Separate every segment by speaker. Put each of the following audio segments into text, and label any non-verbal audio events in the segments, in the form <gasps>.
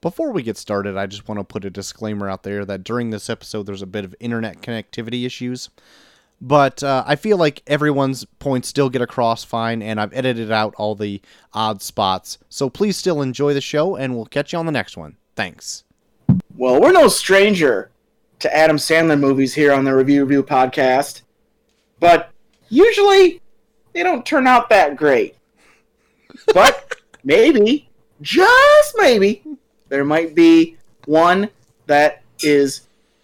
Speaker 1: before we get started, I just want to put a disclaimer out there that during this episode, there's a bit of internet connectivity issues. But uh, I feel like everyone's points still get across fine, and I've edited out all the odd spots. So please still enjoy the show, and we'll catch you on the next one. Thanks.
Speaker 2: Well, we're no stranger to Adam Sandler movies here on the Review Review podcast, but usually they don't turn out that great. But <laughs> maybe, just maybe, there might be one that is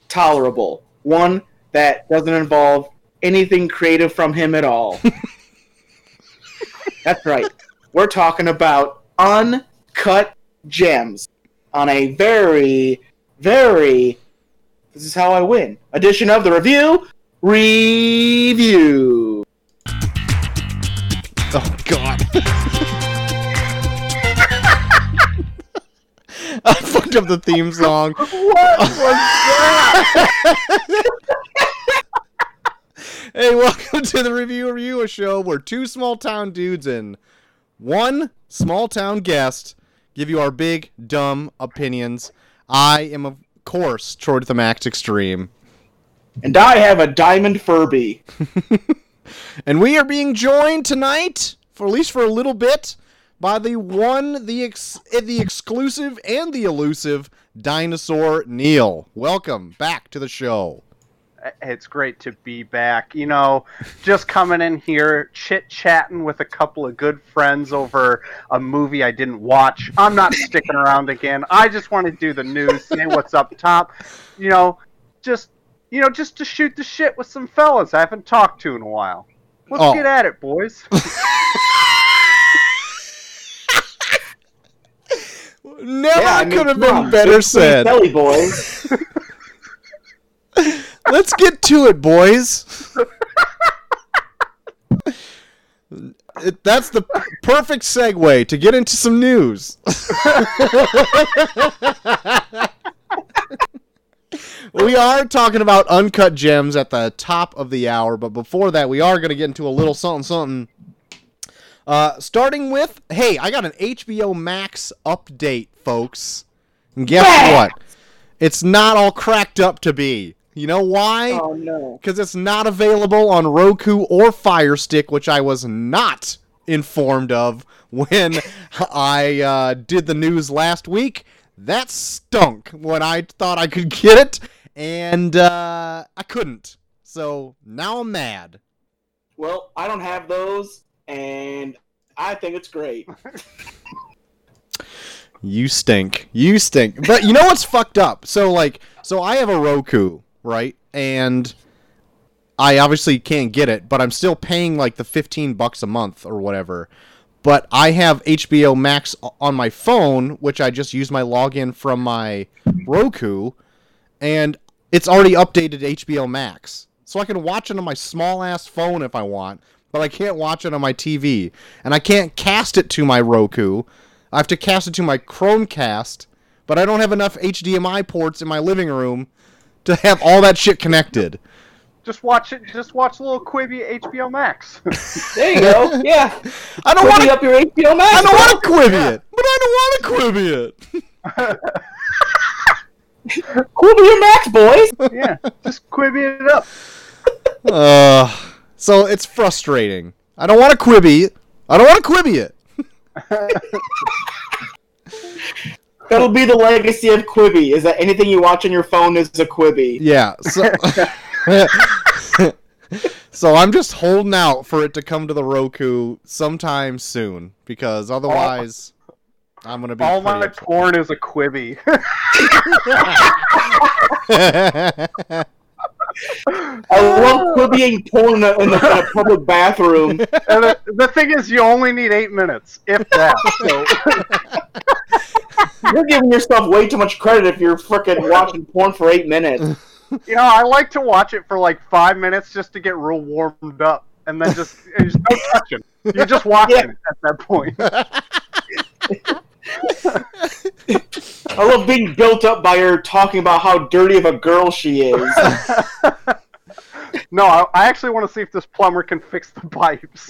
Speaker 2: tolerable, one that doesn't involve anything creative from him at all. <laughs> That's right. We're talking about uncut gems on a very, very this is how I win edition of the review review.
Speaker 1: Oh, God. <laughs> <laughs> I fucked up the theme song. <laughs>
Speaker 2: What was that? <laughs>
Speaker 1: Hey, welcome to the Review Review, a show where two small town dudes and one small town guest give you our big, dumb opinions. I am, of course, Troy to the Max Extreme.
Speaker 2: and I have a diamond Furby.
Speaker 1: And we are being joined tonight, for at least for a little bit, by the one, the ex- eh, the exclusive, and the elusive dinosaur Neil. Welcome back to the show.
Speaker 3: It's great to be back. You know, just coming in here, chit chatting with a couple of good friends over a movie I didn't watch. I'm not <laughs> sticking around again. I just want to do the news, say what's up top. You know, just you know, just to shoot the shit with some fellas I haven't talked to in a while. Let's
Speaker 1: Oh.
Speaker 3: get at it, boys. <laughs>
Speaker 1: Never
Speaker 2: Yeah, I mean,
Speaker 1: could have been
Speaker 2: on,
Speaker 1: better said.
Speaker 2: Belly boys. <laughs>
Speaker 1: Let's get to it, boys. It, that's the p- perfect segue to get into some news. <laughs> we are talking about uncut gems at the top of the hour, but before that, we are going to get into a little something something. Uh, starting with, hey, I got an HBO Max update, folks. And guess
Speaker 2: Bah!
Speaker 1: what? It's not all cracked up to be. You know why?
Speaker 2: oh no.
Speaker 1: because it's not available on Roku or Fire Stick, which I was not informed of <laughs> when I uh, did the news last week. That stunk when I thought I could get it, and uh, I couldn't. So now I'm mad.
Speaker 2: Well, I don't have those, and I think it's great. <laughs>
Speaker 1: You stink. You stink. But you know what's fucked up? So like, so I have a Roku, right? And I obviously can't get it, but I'm still paying like the 15 bucks a month or whatever. But I have HBO Max on my phone, which I just use my login from my Roku, and it's already updated HBO Max. So I can watch it on my small ass phone if I want, but I can't watch it on my TV. And I can't cast it to my Roku. I have to cast it to my Chromecast, but I don't have enough HDMI ports in my living room to have all that shit connected.
Speaker 3: just watch it. Just watch a little Quibi HBO Max. <laughs>
Speaker 2: There you go. Yeah.
Speaker 1: I don't want to.
Speaker 2: up your HBO Max.
Speaker 1: I don't want to Quibi it, but I don't want to Quibi it. <laughs>
Speaker 2: Quibi your Max, boys.
Speaker 3: yeah, just Quibi it up. <laughs>
Speaker 1: Uh, so it's frustrating. I don't want to Quibi. I don't want to Quibi it. <laughs>
Speaker 2: That'll be the legacy of Quibi. Is that anything you watch on your phone is a Quibi?
Speaker 1: Yeah. So, <laughs> so I'm just holding out for it to come to the Roku sometime soon because otherwise I'm gonna be
Speaker 3: All my
Speaker 1: pretty upset.
Speaker 3: porn is a Quibi. <laughs>
Speaker 2: I love oh. Quibiing porn in a, in a, public bathroom. <laughs>
Speaker 3: and the, the thing is, you only need eight minutes, if that. <laughs> So,
Speaker 2: You're giving yourself way too much credit if you're freaking watching porn for eight minutes.
Speaker 3: you know, I like to watch it for like five minutes just to get real warmed up, and then just there's no touching. You're just <laughs> watching
Speaker 2: Yeah.
Speaker 3: it at that point.
Speaker 2: I love being built up by her talking about how dirty of a girl she is.
Speaker 3: No, I, I actually want to see if this plumber can fix the pipes.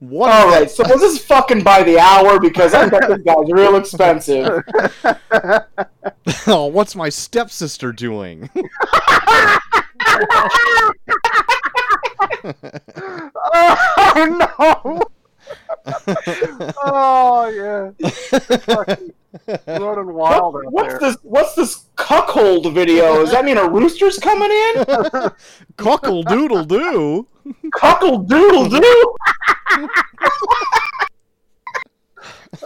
Speaker 1: What?
Speaker 2: All right, so was this fucking by the hour? Because I bet this guy's real expensive. <laughs>
Speaker 1: oh, what's my stepsister doing? <laughs> <laughs>
Speaker 3: oh no! <laughs> oh yeah, <laughs> running wild out
Speaker 2: What's
Speaker 3: there.
Speaker 2: this? What's this cuckold video? Does that mean a rooster's coming in? <laughs>
Speaker 1: Cockle doodle doo.
Speaker 2: Cuckold doodle doo.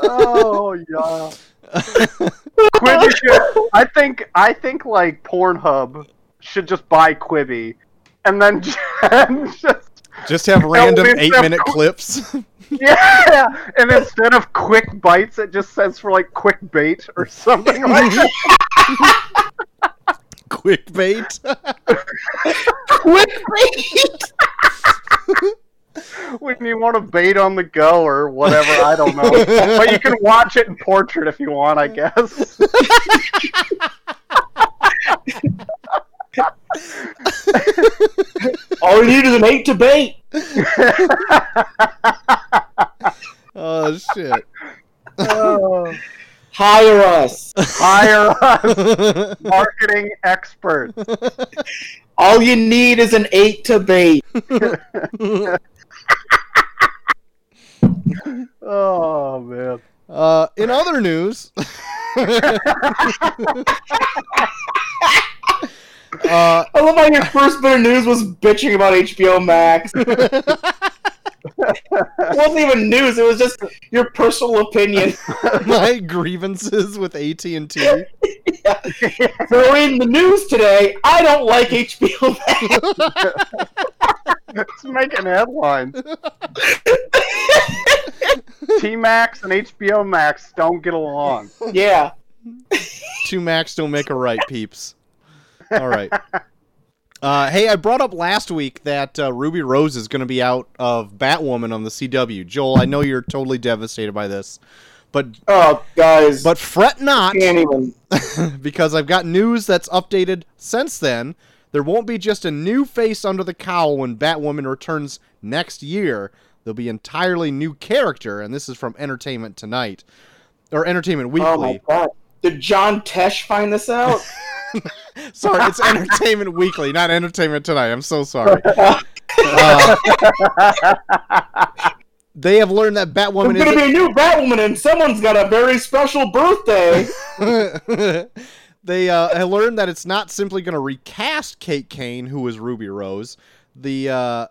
Speaker 3: Oh yeah. Quibi should, I think I think like Pornhub should just buy Quibi, and then just
Speaker 1: Just have random eight minute clips. <laughs>
Speaker 3: yeah, and instead of quick bites, it just says for like quick bait or something like that.
Speaker 1: Quick bait.
Speaker 2: Quick bait. <laughs>
Speaker 3: when you want to bait on the go or whatever. I don't know, but you can watch it in portrait if you want, I guess.
Speaker 2: All you need is an eight to bait. <laughs>
Speaker 1: oh shit.
Speaker 3: Oh, <laughs>
Speaker 2: Hire us.
Speaker 3: hire us, <laughs> marketing experts.
Speaker 2: All you need is an eight to bait.
Speaker 3: Oh man.
Speaker 1: Uh, in other news, uh,
Speaker 2: I love how your first bit of news was bitching about HBO Max. <laughs> it wasn't even news. It was just your personal opinion. <laughs>
Speaker 1: my grievances with AT and T. <laughs>
Speaker 2: So in the news today, I don't like HBO Max.
Speaker 3: It's making headlines. T Max and HBO Max don't get along.
Speaker 2: yeah.
Speaker 1: Two Max don't make a right, peeps. All right. Uh, hey, I brought up last week that uh, Ruby Rose is going to be out of Batwoman on the CW. Joel, I know you're totally devastated by this, but
Speaker 2: Oh, guys.
Speaker 1: but fret not.
Speaker 2: even. <laughs>
Speaker 1: because I've got news that's updated since then. There won't be just a new face under the cowl when Batwoman returns next year. There'll be an entirely new character, and this is from Entertainment Tonight or Entertainment
Speaker 2: Oh my
Speaker 1: Weekly.
Speaker 2: god. Did John Tesh find this out? <laughs>
Speaker 1: sorry, it's Entertainment <laughs> Weekly, not Entertainment Tonight. I'm so sorry. Uh, <laughs> they have learned that
Speaker 2: There's
Speaker 1: Batwoman
Speaker 2: gonna be a new Batwoman, and someone's got a very special birthday.
Speaker 1: they uh, have learned that it's not simply going to recast Kate Kane, who was Ruby Rose. The uh,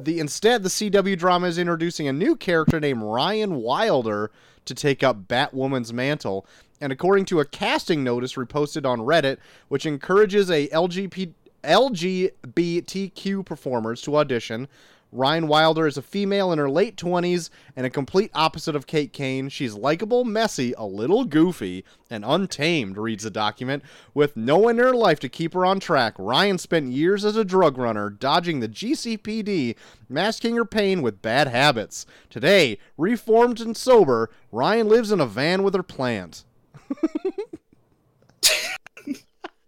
Speaker 1: the instead the CW drama is introducing a new character named Ryan Wilder to take up Batwoman's mantle. And according to a casting notice reposted on Reddit, which encourages a LGBTQ performers to audition, Ryan Wilder is a female in her late 20s and a complete opposite of Kate Kane. She's likable, messy, a little goofy, and untamed, reads the document. With no one in her life to keep her on track, Ryan spent years as a drug runner, dodging the GCPD, masking her pain with bad habits. Today, reformed and sober, Ryan lives in a van with her plant.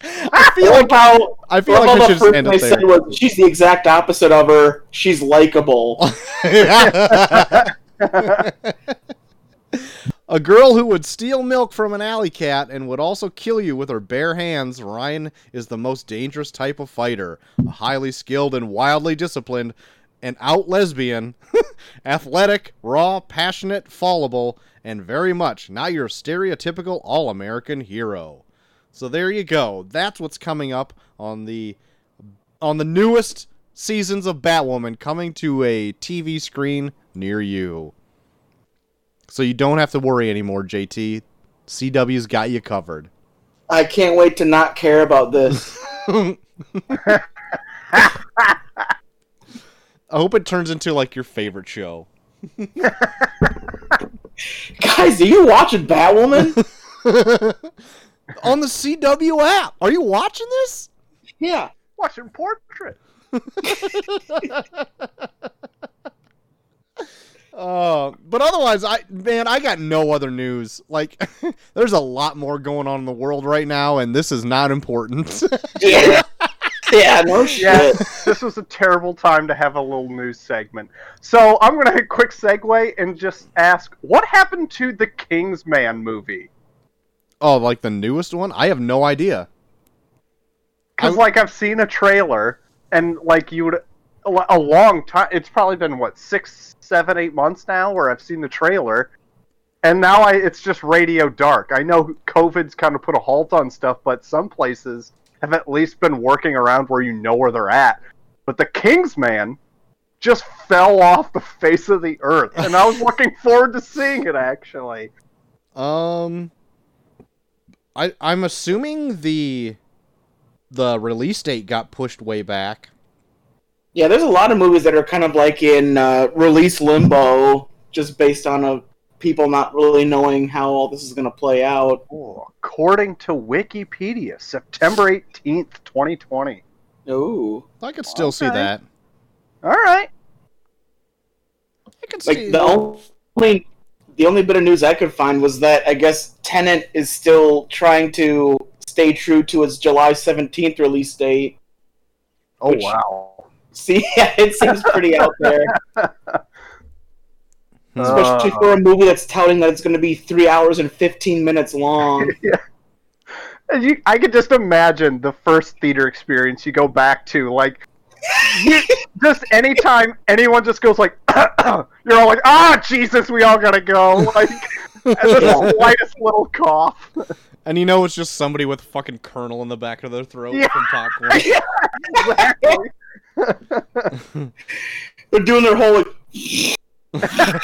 Speaker 1: I feel like
Speaker 2: how
Speaker 1: I feel like
Speaker 2: the first thing
Speaker 1: there.
Speaker 2: said was she's the exact opposite of her. She's likable. <laughs>
Speaker 1: A girl who would steal milk from an alley cat and would also kill you with her bare hands, Ryan is the most dangerous type of fighter. A highly skilled and wildly disciplined, an out lesbian, <laughs> athletic, raw, passionate, fallible, and very much not your stereotypical all American hero. So there you go. That's what's coming up on the on the newest seasons of Batwoman coming to a TV screen near you. So you don't have to worry anymore, JT. CW's got you covered.
Speaker 2: I can't wait to not care about this. <laughs>
Speaker 1: I hope it turns into like your favorite show. <laughs>
Speaker 2: Guys, are you watching Batwoman? <laughs>
Speaker 1: On the CW app. Are you watching this?
Speaker 2: yeah.
Speaker 3: Watching portrait. <laughs>
Speaker 1: Uh, but otherwise, I man, I got no other news. Like, there's a lot more going on in the world right now, and this is not important.
Speaker 2: Yeah. Yeah, no shit.
Speaker 3: Yeah, this was a terrible time to have a little news segment. So I'm gonna <laughs> quick segue and just ask, what happened to the Kingsman movie?
Speaker 1: Oh, like the newest one? I have no idea.
Speaker 3: Because
Speaker 1: I-
Speaker 3: like I've seen a trailer, and like you would a a long time. It's probably been what six, seven, eight months now where I've seen the trailer, and now I it's just radio dark. I know COVID's kind of put a halt on stuff, but some places have at least been working around where you know where they're at. But the Kingsman just fell off the face of the earth, and I was <laughs> looking forward to seeing it actually.
Speaker 1: Um, I I'm assuming the the release date got pushed way back.
Speaker 2: Yeah, there's a lot of movies that are kind of like in uh, release limbo, just based on uh people not really knowing how all this is going to play out.
Speaker 3: Oh, according to Wikipedia, September eighteenth, twenty twenty.
Speaker 2: Ooh.
Speaker 1: I could still see that.
Speaker 3: All right.
Speaker 1: I could
Speaker 2: Like
Speaker 1: see.
Speaker 2: the only the only bit of news I could find was that I guess Tenet is still trying to stay true to its July 17th release date.
Speaker 3: Oh
Speaker 2: Which-
Speaker 3: wow. <laughs>
Speaker 2: See, yeah, it seems pretty out there. <laughs> especially
Speaker 3: Uh.
Speaker 2: for a movie that's touting that it's going to be three hours and 15 minutes long. <laughs>
Speaker 3: And you, I could just imagine the first theater experience you go back to, like, you, <laughs> just anytime anyone just goes like, <clears throat> you're all like, ah, Jesus, we all gotta go, like, and the slightest little cough.
Speaker 1: and you know it's just somebody with fucking kernel in the back of their throat
Speaker 3: Yeah.
Speaker 1: from popcorn. <laughs>
Speaker 3: exactly.
Speaker 2: They're doing their whole like,
Speaker 1: Yeah.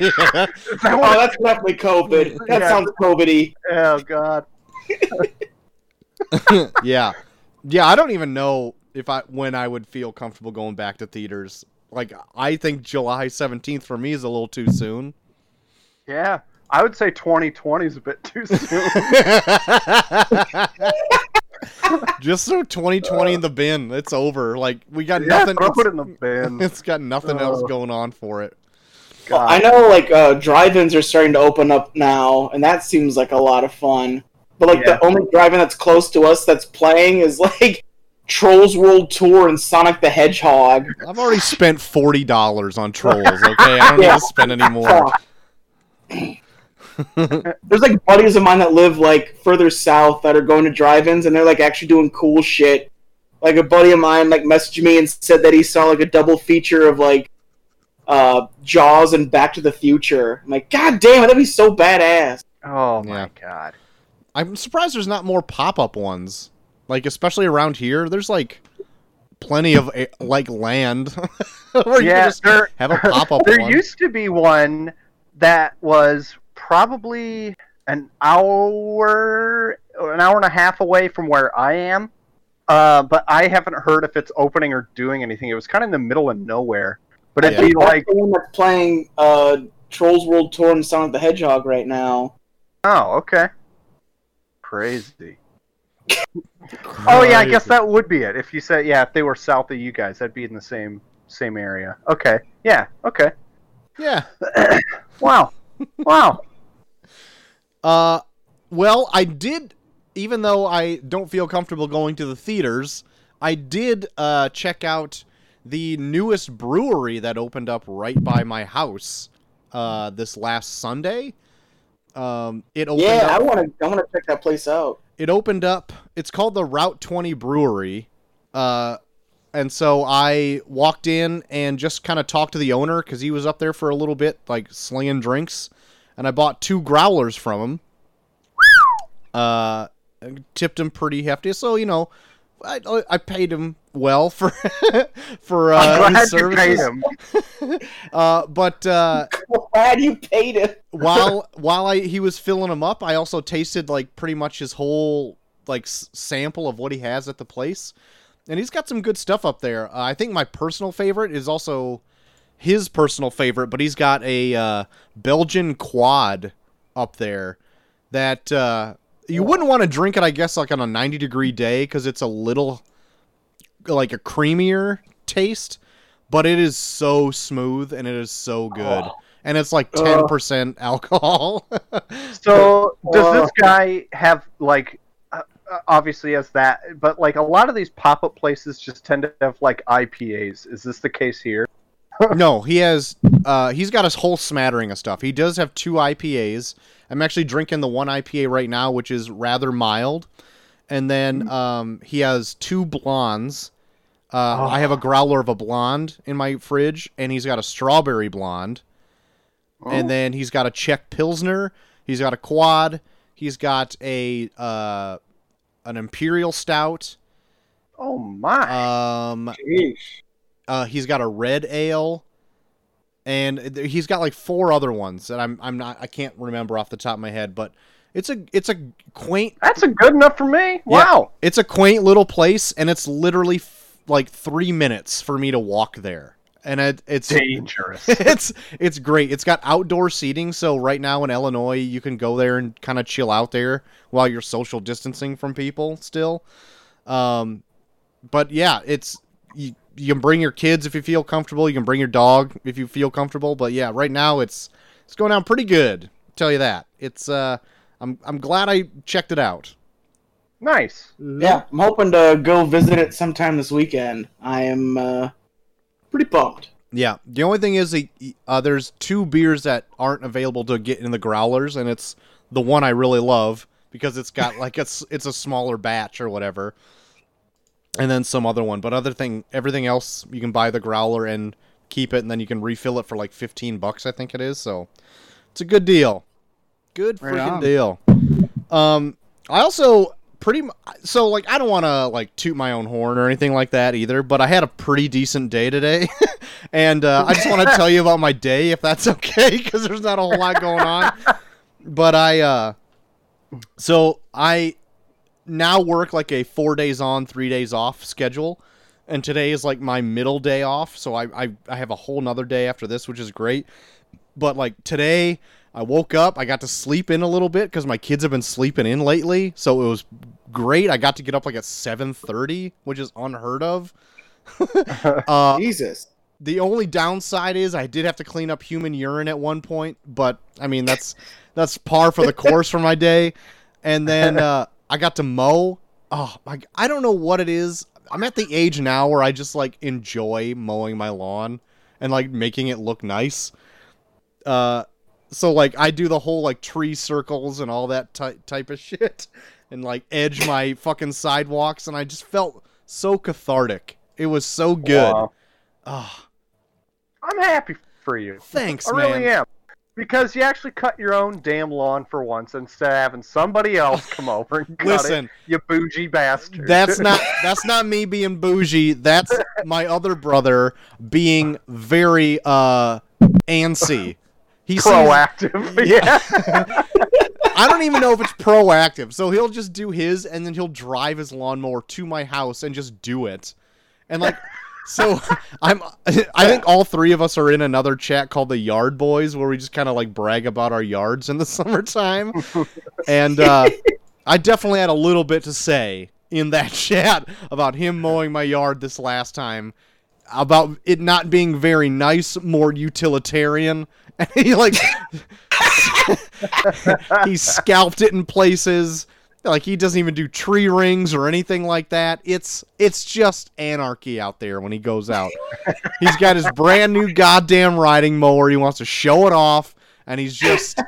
Speaker 3: Is that
Speaker 2: oh, that's definitely COVID. That
Speaker 3: Yeah.
Speaker 2: sounds COVID-y.
Speaker 3: oh God. <laughs>
Speaker 1: yeah, yeah. I don't even know if I when I would feel comfortable going back to theaters. Like I think July seventeenth for me is a little too soon.
Speaker 3: Yeah, I would say 2020 is a bit too soon. <laughs>
Speaker 1: Just throw 2020 in the bin. It's over. Like we got
Speaker 3: yeah,
Speaker 1: nothing.
Speaker 3: throw it in the bin. <laughs>
Speaker 1: it's got nothing else
Speaker 3: Oh.
Speaker 1: going on for it.
Speaker 2: Well, I know like uh, drive-ins are starting to open up now, and that seems like a lot of fun. But like
Speaker 3: Yeah.
Speaker 2: the only drive-in that's close to us that's playing is <laughs> like Trolls World Tour and Sonic the Hedgehog.
Speaker 1: I've already spent forty dollars on trolls. Okay, I don't need to spend any more.
Speaker 2: There's like buddies of mine that live like further south that are going to drive-ins, and they're like actually doing cool shit. Like a buddy of mine like messaged me and said that he saw like a double feature of like uh, Jaws and Back to the Future. I'm like, God damn it, that'd be so badass.
Speaker 3: oh my
Speaker 1: Yeah.
Speaker 3: God.
Speaker 1: I'm surprised there's not more pop-up ones. Like especially around here, there's like plenty of eh, like land <laughs> where you
Speaker 3: Yeah,
Speaker 1: can just
Speaker 3: there-
Speaker 1: have a <laughs> pop-up
Speaker 3: There
Speaker 1: one.
Speaker 3: used to be one that was probably an hour, an hour and a half away from where I am. Uh, but I haven't heard if it's opening or doing anything. It was kind of in the middle of nowhere. But it'd
Speaker 1: Yeah.
Speaker 3: be like,
Speaker 2: the one that's playing uh, Trolls World Tour and Sonic the Hedgehog right now.
Speaker 3: oh, okay, crazy. <laughs> Oh yeah, I guess that would be it. If you said yeah, if they were south of you guys, that'd be in the same same area. Okay, yeah, okay.
Speaker 1: Yeah. <coughs>
Speaker 3: Wow, wow. <laughs>
Speaker 1: Uh, well, I did, even though I don't feel comfortable going to the theaters, I did uh, check out the newest brewery that opened up right by my house uh, this last Sunday. Um, it opened
Speaker 2: Yeah, I
Speaker 1: up.
Speaker 2: want to. I want to check that place out.
Speaker 1: It opened up. It's called the Route 20 Brewery. Uh, and so I walked in and just kind of talked to the owner because he was up there for a little bit, like slinging drinks. And I bought two growlers from him. Uh, tipped him pretty hefty. So you know, I I paid him well for <laughs> for uh,
Speaker 3: I'm glad
Speaker 1: his <laughs> <laughs>
Speaker 3: you paid him.
Speaker 1: Uh, but uh,
Speaker 2: Glad you paid it.
Speaker 1: while while I he was filling them up, I also tasted like pretty much his whole like s- sample of what he has at the place, and he's got some good stuff up there. Uh, I think my personal favorite is also his personal favorite, but he's got a uh, Belgian quad up there that uh, you wouldn't want to drink it. I guess like on a ninety degree day because it's a little like a creamier taste, but it is so smooth and it is so good. And it's like
Speaker 2: Oh.
Speaker 1: ten percent <laughs> alcohol.
Speaker 3: So does this
Speaker 2: Uh,
Speaker 3: guy have like? Uh, uh, obviously as that, but like a lot of these pop up places just tend to have like IPAs. Is this the case here?
Speaker 1: No, he has. Uh, he's got a whole smattering of stuff. He does have two IPAs. I'm actually drinking the one IPA right now, which is rather mild, and then um, he has two blondes. Uh, I have a growler of a blonde in my fridge, and he's got a strawberry blonde, and then he's got a Czech pilsner. He's got a quad. He's got a uh, an imperial stout.
Speaker 3: Oh my!
Speaker 1: Um,
Speaker 2: Jeez.
Speaker 1: Uh, he's got a red ale, and he's got like four other ones that I'm I'm not I can't remember off the top of my head, but it's a it's a quaint
Speaker 3: That's a good enough for me.
Speaker 1: yeah,
Speaker 3: Wow.
Speaker 1: it's a quaint little place, and it's literally f- like three minutes for me to walk there, and it, it's
Speaker 3: Dangerous. <laughs>
Speaker 1: it's it's great. It's got outdoor seating, so right now in Illinois, you can go there and kind of chill out there while you're social distancing from people still. Um, but yeah, it's you, you can bring your kids if you feel comfortable. You can bring your dog if you feel comfortable. But yeah, right now it's it's going down pretty good. tell you that. It's uh, I'm I'm glad I checked it out.
Speaker 3: nice.
Speaker 2: Yeah, I'm hoping to go visit it sometime this weekend. I am uh, pretty pumped.
Speaker 1: Yeah. The only thing is, the uh, there's two beers that aren't available to get in the growlers, and it's the one I really love because it's got <laughs> like it's it's a smaller batch or whatever, and then some other one. But other thing, everything else you can buy the growler and keep it, and then you can refill it for like fifteen bucks, I think it is. So it's a good deal. Good
Speaker 2: Right
Speaker 1: freaking
Speaker 2: on.
Speaker 1: deal. Um, I also pretty mu- so like I don't want to like toot my own horn or anything like that either, but I had a pretty decent day today, <laughs> and uh, I just want to <laughs> tell you about my day if that's <laughs> okay because there's not a whole lot going on. But I uh, so I now work like a four days on, three days off schedule. And today is like my middle day off, so I, I, I have a whole nother day after this, which is great. But like today, I woke up, I got to sleep in a little bit because my kids have been sleeping in lately, so it was great. I got to get up like at seven thirty, which is unheard of. <laughs> uh,
Speaker 2: Jesus.
Speaker 1: the only downside is I did have to clean up human urine at one point, but I mean that's that's par for the <laughs> course for my day. And then uh, I got to mow. Oh, my, I don't know what it is. I'm at the age now where I just like enjoy mowing my lawn and like making it look nice. Uh, so like I do the whole like tree circles and all that ty- type of <laughs> shit, and like edge my fucking sidewalks, and I just felt so cathartic. It was so good.
Speaker 3: Wow.
Speaker 1: Ah.
Speaker 3: I'm happy for you.
Speaker 1: Thanks,
Speaker 3: I really am. Because you actually cut your own damn lawn for once instead of having somebody else come <laughs> over and cut
Speaker 1: Listen.
Speaker 3: it. You bougie bastard.
Speaker 1: That's <laughs> not that's not me being bougie. That's my other brother being very uh antsy. He sees,
Speaker 3: proactive. <laughs> yeah.
Speaker 1: I don't even know if it's proactive. So he'll just do his and then he'll drive his lawnmower to my house and just do it. And like so <laughs> I'm I think all three of us are in another chat called the Yard Boys where we just kind of like brag about our yards in the <laughs> summertime. and uh I definitely had a little bit to say in that <laughs> chat about him mowing my yard this last time about it not being very nice, more utilitarian. And he like he scalped it in places. Like he doesn't even do tree rings or anything like that. It's it's just anarchy out there when he goes out. <laughs> he's got his brand new goddamn riding mower. He wants to show it off, and he's just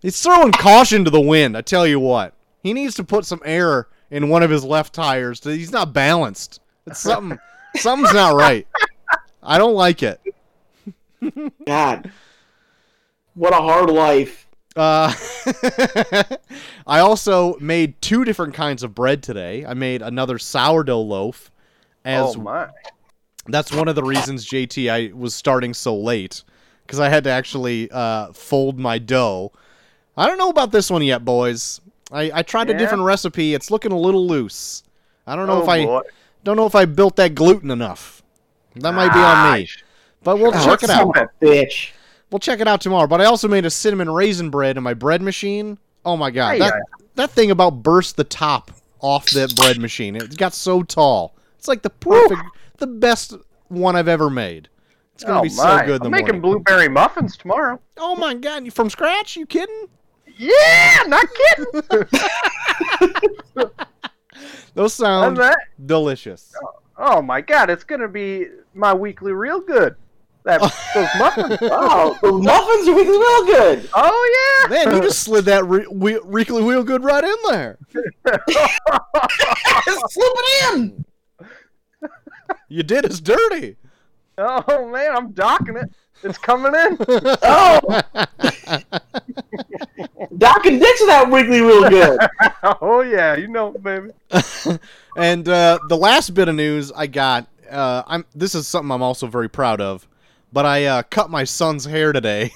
Speaker 1: he's throwing caution to the wind. I tell you what, he needs to put some air in one of his left tires. He's not balanced. It's something something's not right. I don't like it. <laughs>
Speaker 2: God. What a hard life.
Speaker 1: Uh, <laughs> I also made two different kinds of bread today. I made another sourdough loaf, as
Speaker 3: oh my.
Speaker 1: that's one of the reasons JT I was starting so late because I had to actually uh, fold my dough. I don't know about this one yet, boys. I, I tried a different recipe. It's looking a little loose. I don't know
Speaker 3: oh
Speaker 1: if I
Speaker 3: boy.
Speaker 1: don't know if I built that gluten enough. That might be on me. But we'll check it out.
Speaker 2: bitch.
Speaker 1: We'll check it out tomorrow. But I also made a cinnamon raisin bread in my bread machine. Oh my god,
Speaker 3: Aye,
Speaker 1: that
Speaker 3: aye.
Speaker 1: that thing about burst the top off that bread machine. It got so tall. It's like the perfect, the best one I've ever made. It's gonna
Speaker 3: oh
Speaker 1: be so good
Speaker 3: I'm making
Speaker 1: morning.
Speaker 3: blueberry muffins tomorrow.
Speaker 1: oh my god, you from scratch? You kidding?
Speaker 3: Yeah, not kidding. <laughs>
Speaker 1: Those sound delicious.
Speaker 3: Oh, oh my god, it's gonna be my weekly real good. That those muffins. <laughs>
Speaker 2: Wow, the muffins are really real good.
Speaker 3: Oh yeah.
Speaker 1: Man, you just slid that re- we- weekly wheel good right in there. <laughs>
Speaker 2: Slip it in.
Speaker 1: You did us dirty.
Speaker 3: Oh man, I'm docking it. It's coming in. <laughs>
Speaker 2: Oh, Doc and Dick's that weekly real good.
Speaker 3: oh yeah, you know, baby.
Speaker 1: and uh, the last bit of news I got, uh, I'm this is something I'm also very proud of. But I uh, cut my son's hair today,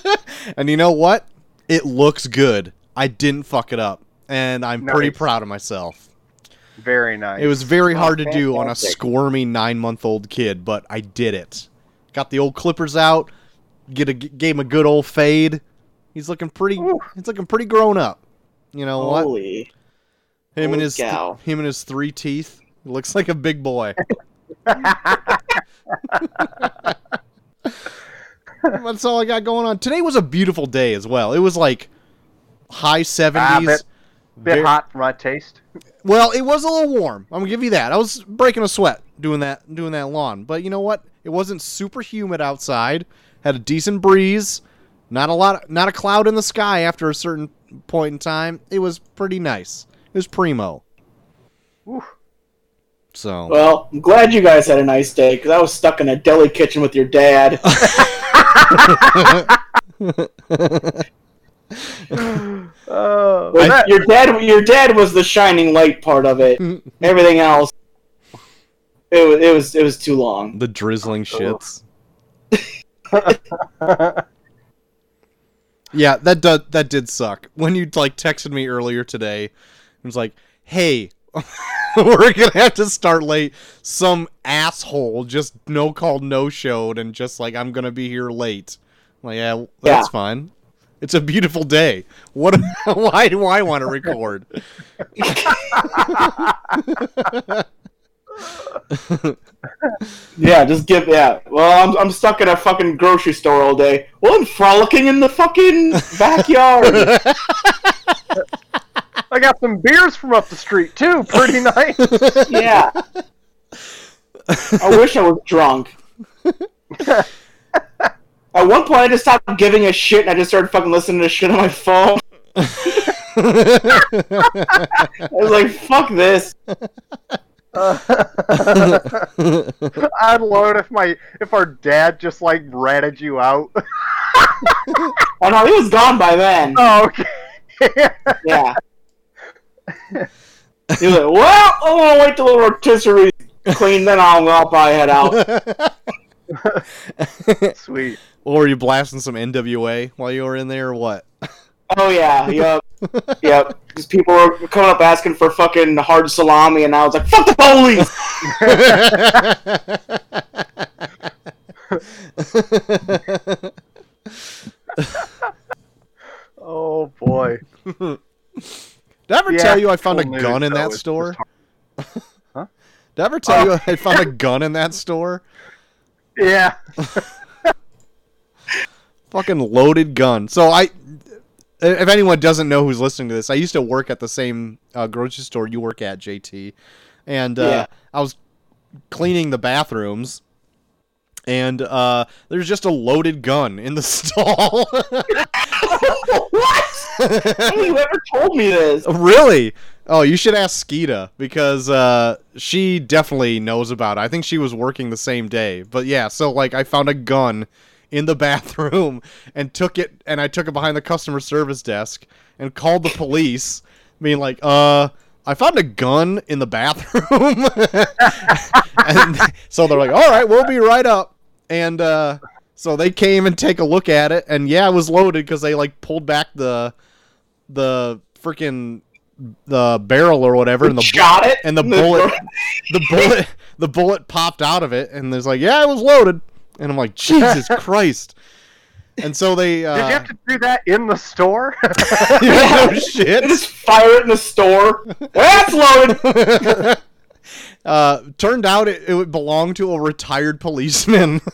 Speaker 1: <laughs> and you know what? It looks good. I didn't fuck it up, and I'm pretty proud of myself.
Speaker 3: Very nice.
Speaker 1: It was very
Speaker 2: Oh,
Speaker 1: hard to do on a squirmy nine month old kid, but I did it. Got the old clippers out, get a gave him a good old fade. He's looking pretty.
Speaker 3: Ooh.
Speaker 1: He's looking pretty grown up. You know what?
Speaker 2: Holy.
Speaker 1: Him and his th-
Speaker 2: cow.
Speaker 1: him and his three teeth. Looks like a big boy. <laughs> <laughs> <laughs> That's all I got going on. Today was a beautiful day as well. It was like high seventies.
Speaker 3: Ah, bit- Bit hot for my taste. <laughs>
Speaker 1: Well, it was a little warm. I'm gonna give you that. I was breaking a sweat doing that doing that lawn. But you know what? It wasn't super humid outside. Had a decent breeze. Not a lot not a cloud in the sky after a certain point in time. It was pretty nice. It was primo.
Speaker 3: Oof.
Speaker 1: So
Speaker 2: Well, I'm glad you guys had a nice day because I was stuck in a deli kitchen with your dad. <laughs>
Speaker 3: Oh,
Speaker 2: But
Speaker 3: that-
Speaker 2: your dad, your dad was the shining light part of it. <laughs> Everything else, it was, it was, it was too long.
Speaker 1: the drizzling oh. shits. <laughs> Yeah, that did, that did suck. When you like texted me earlier today, it was like, "Hey, <laughs> we're gonna have to start late." Some asshole just no called, no showed, and just like I'm gonna be here late. I'm like, yeah, that's
Speaker 2: Yeah.
Speaker 1: fine. It's a beautiful day. What? <laughs> why do I want to record? <laughs>
Speaker 2: Yeah, just give. Yeah. Well, I'm, I'm stuck in a fucking grocery store all day. Well, I'm frolicking in the fucking backyard.
Speaker 3: I got some beers from up the street too. Pretty nice. <laughs>
Speaker 2: yeah. I wish I was drunk. <laughs> At one point, I just stopped giving a shit and I just started fucking listening to shit on my phone. I was like, fuck this. <laughs>
Speaker 3: I'd love if my if our dad just like ratted you out.
Speaker 2: Oh no, he was gone by then.
Speaker 3: oh, okay.
Speaker 2: Yeah. He was like, well, I want to wait till the rotisserie clean, then I'll, I'll probably head out. <laughs>
Speaker 3: Sweet.
Speaker 1: or were you blasting some NWA while you were in there, or what?
Speaker 2: Oh yeah, <laughs> yep, yep. Because people were coming up asking for fucking hard salami, and I was like, "Fuck the police!" <laughs>
Speaker 3: Oh boy.
Speaker 1: Did I ever
Speaker 3: Yeah,
Speaker 1: tell you I found a gun in that store?
Speaker 3: just <laughs>
Speaker 1: Did I ever tell
Speaker 3: Oh.
Speaker 1: you I found a <laughs> gun in that store?
Speaker 3: Yeah. <laughs>
Speaker 1: Fucking loaded gun. So I, if anyone doesn't know who's listening to this, I used to work at the same uh, grocery store you work at, JT, and uh,
Speaker 2: Yeah.
Speaker 1: I was cleaning the bathrooms, and uh, there's just a loaded gun in the stall. <laughs>
Speaker 2: what? You ever told me this? <laughs>
Speaker 1: really? Oh, you should ask Skeeta because uh, she definitely knows about it. I think she was working the same day. But yeah, so like I found a gun in the <laughs> bathroom and took it and I took it behind the customer service desk and called the police, being like, "Uh, I found a gun in the bathroom." and so they're like, "All right, we'll be right up." And uh, so they came and take a look at it, and yeah, it was loaded because they like pulled back the the freaking the barrel or whatever, and the bu-
Speaker 2: Shot it,
Speaker 1: and the <laughs> bullet the bullet the bullet popped out of it, and there's like, yeah, it was loaded, and I'm like, <laughs> Jesus Christ. And so they uh,
Speaker 3: Did you have to do that in the store? <laughs>
Speaker 1: yeah, no
Speaker 2: They
Speaker 1: shit.
Speaker 2: just fire it in the store. That's loaded. <laughs>
Speaker 1: Uh, turned out it, it belonged to a retired policeman. <laughs>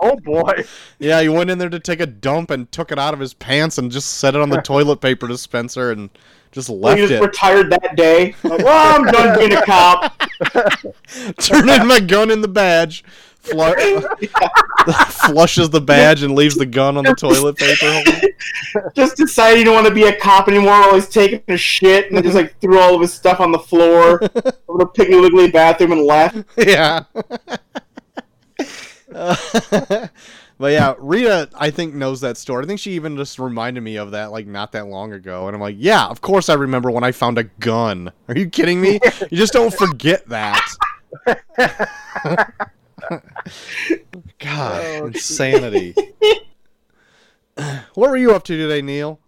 Speaker 3: Oh boy.
Speaker 1: yeah, he went in there to take a dump and took it out of his pants and just set it on the toilet paper dispenser and just left
Speaker 2: he just
Speaker 1: it.
Speaker 2: retired that day. Like, well, I'm done being a cop. <laughs>
Speaker 1: Turned in my gun in the badge. Flu- <laughs> flushes the badge and leaves the gun on the toilet paper. holder.
Speaker 2: just decided he didn't want to be a cop anymore while he's taking a shit and just like threw all of his stuff on the floor <laughs> of the Piggly Wiggly bathroom and left.
Speaker 1: yeah. Uh, <laughs> but yeah, Rita, I think knows that story. I think she even just reminded me of that like not that long ago, and I'm like, yeah, of course I remember when I found a gun. Are you kidding me? You just don't forget that. God,
Speaker 3: Oh,
Speaker 1: insanity. <clears throat> what were you up to today, Neil?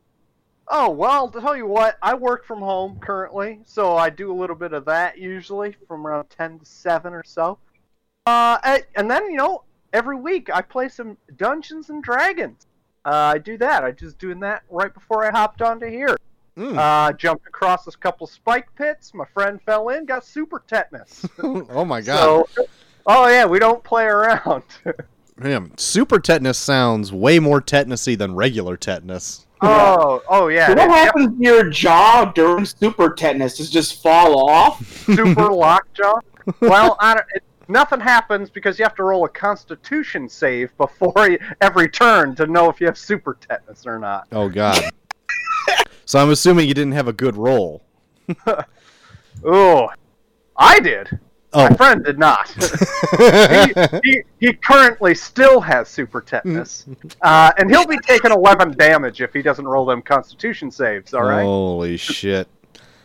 Speaker 3: Oh well, to tell you what, I work from home currently, so I do a little bit of that usually from around ten to seven or so. Uh, and, and then you know, every week I play some Dungeons and Dragons. Uh, I do that. I just doing that right before I hopped onto here.
Speaker 1: Mm.
Speaker 3: Uh, jumped across a couple spike pits. My friend fell in, got super tetanus. <laughs>
Speaker 1: oh my god.
Speaker 3: so, oh yeah, we don't play around. <laughs>
Speaker 1: Damn, super tetanus sounds way more tetanusy than regular tetanus.
Speaker 3: oh, oh yeah.
Speaker 2: So what
Speaker 3: it-
Speaker 2: happens to your jaw during super tetanus? Does it just fall off? <laughs>
Speaker 3: super lockjaw. Well, I don't, it, nothing happens because you have to roll a Constitution save before you, every turn to know if you have super tetanus or not.
Speaker 1: Oh god. so I'm assuming you didn't have a good roll. <laughs>
Speaker 3: Oh, I did.
Speaker 1: Oh.
Speaker 3: My friend did not. <laughs> he, he, he currently still has super tetanus, <laughs> uh, and he'll be taking 11 damage if he doesn't roll them Constitution saves. All right,
Speaker 1: Holy shit.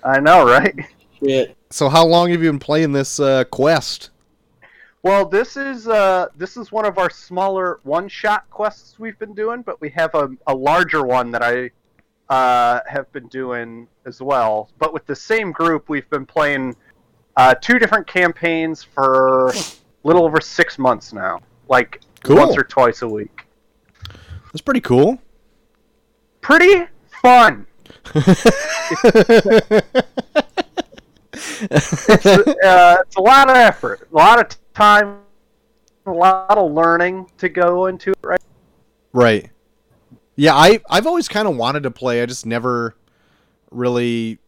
Speaker 3: I know, right?
Speaker 2: Shit.
Speaker 1: So how long have you been playing this uh, quest?
Speaker 3: Well, this is uh, this is one of our smaller one-shot quests we've been doing, but we have a, a larger one that I uh, have been doing as well. But with the same group, we've been playing uh, two different campaigns for a little over six months now, like
Speaker 1: Cool.
Speaker 3: once or twice a week.
Speaker 1: That's pretty cool.
Speaker 3: Pretty fun. <laughs> It's, uh, it's a lot of effort, a lot of time, a lot of learning to go into it. Right.
Speaker 1: right. Yeah, I I've always kind of wanted to play. I just never really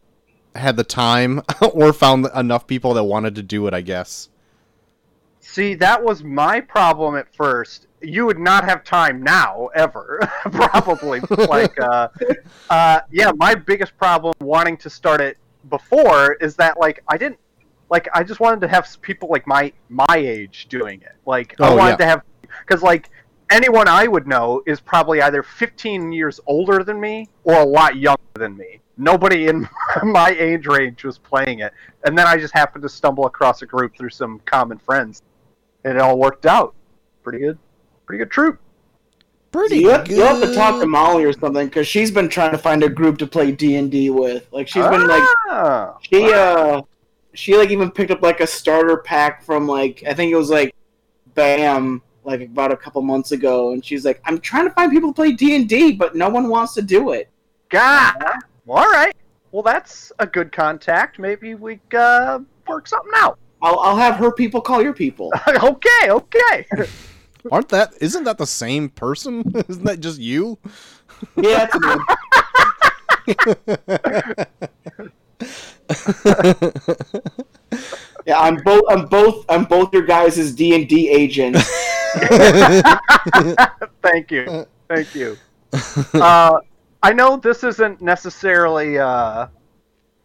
Speaker 1: had the time <laughs> or found enough people that wanted to do it, I guess.
Speaker 3: See, that was my problem at first. You would not have time now, ever. <laughs> Probably. like, uh, uh, yeah, my biggest problem wanting to start it before is that, like, I didn't, like, I just wanted to have people, like, my my age doing it. Like, I
Speaker 1: Oh,
Speaker 3: wanted
Speaker 1: yeah.
Speaker 3: to have, because, like, anyone I would know is probably either 15 years older than me or a lot younger than me. Nobody in <laughs> my age range was playing it. And then I just happened to stumble across a group through some common friends. And it all worked out. Pretty good. Pretty good troop.
Speaker 1: Pretty
Speaker 2: You have, you have to talk to Molly or something because she's been trying to find a group to play D and D with. Like she's been like
Speaker 3: Ah,
Speaker 2: she uh she like even picked up like a starter pack from like I think it was like Bam like about a couple months ago, and she's like, I'm trying to find people to play D and D, but no one wants to do it.
Speaker 3: God. Well, all right. Well, that's a good contact. Maybe we uh, work something out.
Speaker 2: I'll I'll have her people call your people. <laughs>
Speaker 3: okay, okay. <laughs>
Speaker 1: Aren't that isn't that the same person? <laughs> isn't that just you?
Speaker 2: yeah, it's me. yeah. I'm both I'm both I'm both your guys' D and D agents.
Speaker 3: Thank you. Thank you. Uh, I know this isn't necessarily. Uh,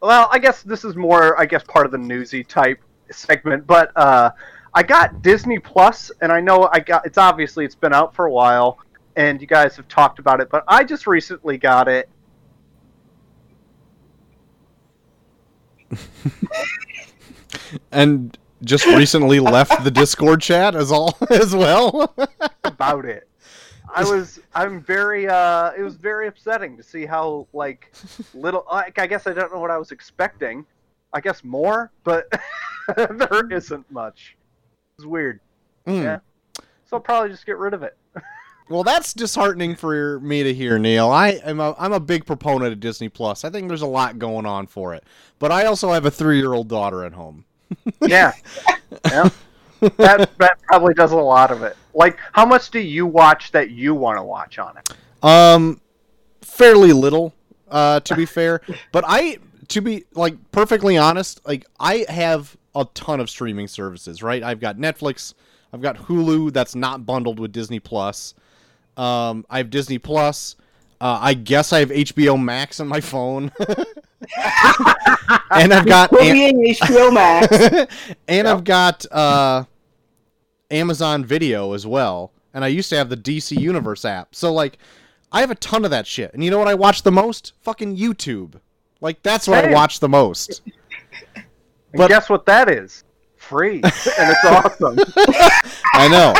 Speaker 3: well, I guess this is more. I guess part of the newsy type segment, but uh, I got Disney Plus, and I know I got. It's obviously it's been out for a while, and you guys have talked about it, but I just recently got it.
Speaker 1: and just recently left the Discord chat as all <laughs> as well.
Speaker 3: about it. I was I'm very uh it was very upsetting to see how like <laughs> little like I guess I don't know what I was expecting. I guess more, but <laughs> there isn't much. It's weird.
Speaker 1: Hmm.
Speaker 3: Yeah. So I'll probably just get rid of it. <laughs>
Speaker 1: Well, that's disheartening for me to hear, Neil. I am a, I'm a big proponent of Disney Plus. I think there's a lot going on for it, but I also have a three year old daughter at home.
Speaker 3: Yeah. yeah. That that probably does a lot of it. Like, how much do you watch that you want to watch on it?
Speaker 1: Um, fairly little, uh, to be fair. But I, to be like perfectly honest, like I have a ton of streaming services. Right, I've got Netflix, I've got Hulu that's not bundled with Disney Plus. Um, I have Disney Plus. Uh, I guess I have HBO Max on my phone. <laughs> and I've got
Speaker 2: We'll be in HBO Max. <laughs>
Speaker 1: and I've got uh, Amazon Video as well. And I used to have the DC Universe app. So like, I have a ton of that shit. And you know what I watch the most? Fucking YouTube. Like that's what I watch the most. <laughs>
Speaker 3: And guess what that is? Free, and it's awesome.
Speaker 1: I know.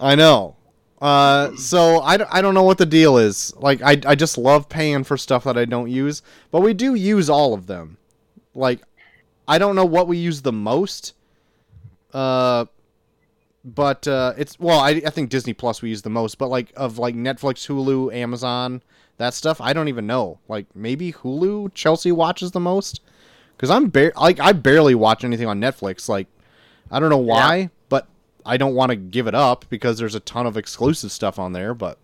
Speaker 1: I know. Uh, so I don't know what the deal is. Like I, I just love paying for stuff that I don't use, but we do use all of them. Like I don't know what we use the most. Uh, but uh, it's well, I, I think Disney Plus we use the most, but like of like Netflix, Hulu, Amazon, that stuff, I don't even know. Like maybe Hulu, Chelsea watches the most, because I'm bar- like I barely watch anything on Netflix. Like I don't know why, but I don't want to give it up because there's a ton of exclusive stuff on there. But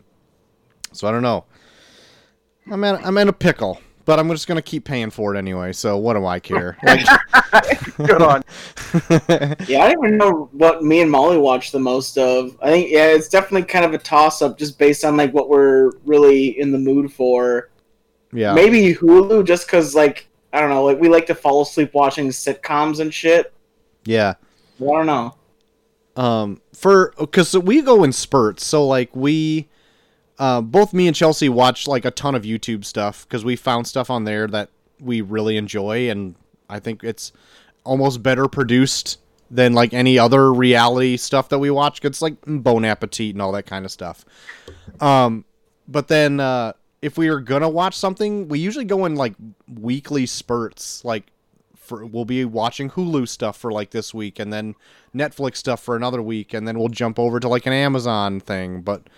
Speaker 1: so I don't know. I'm in I'm in a pickle, but I'm just gonna keep paying for it anyway. So what do I care? <laughs> Like, <laughs>
Speaker 3: Good on. <laughs>
Speaker 2: Yeah, I don't even know what me and Molly watch the most of. I think yeah, it's definitely kind of a toss up just based on like what we're really in the mood for.
Speaker 1: yeah,
Speaker 2: Maybe Hulu just cuz like I don't know, like we like to fall asleep watching sitcoms and shit.
Speaker 1: yeah.
Speaker 2: I don't know.
Speaker 1: Um for because we go in spurts so like we uh both me and chelsea watch like a ton of youtube stuff because we found stuff on there that we really enjoy and i think it's almost better produced than like any other reality stuff that we watch. it's like bon appetit and all that kind of stuff um but then uh if we are gonna watch something we usually go in like weekly spurts like for we'll be watching Hulu stuff for like this week and then Netflix stuff for another week and then we'll jump over to like an Amazon thing. But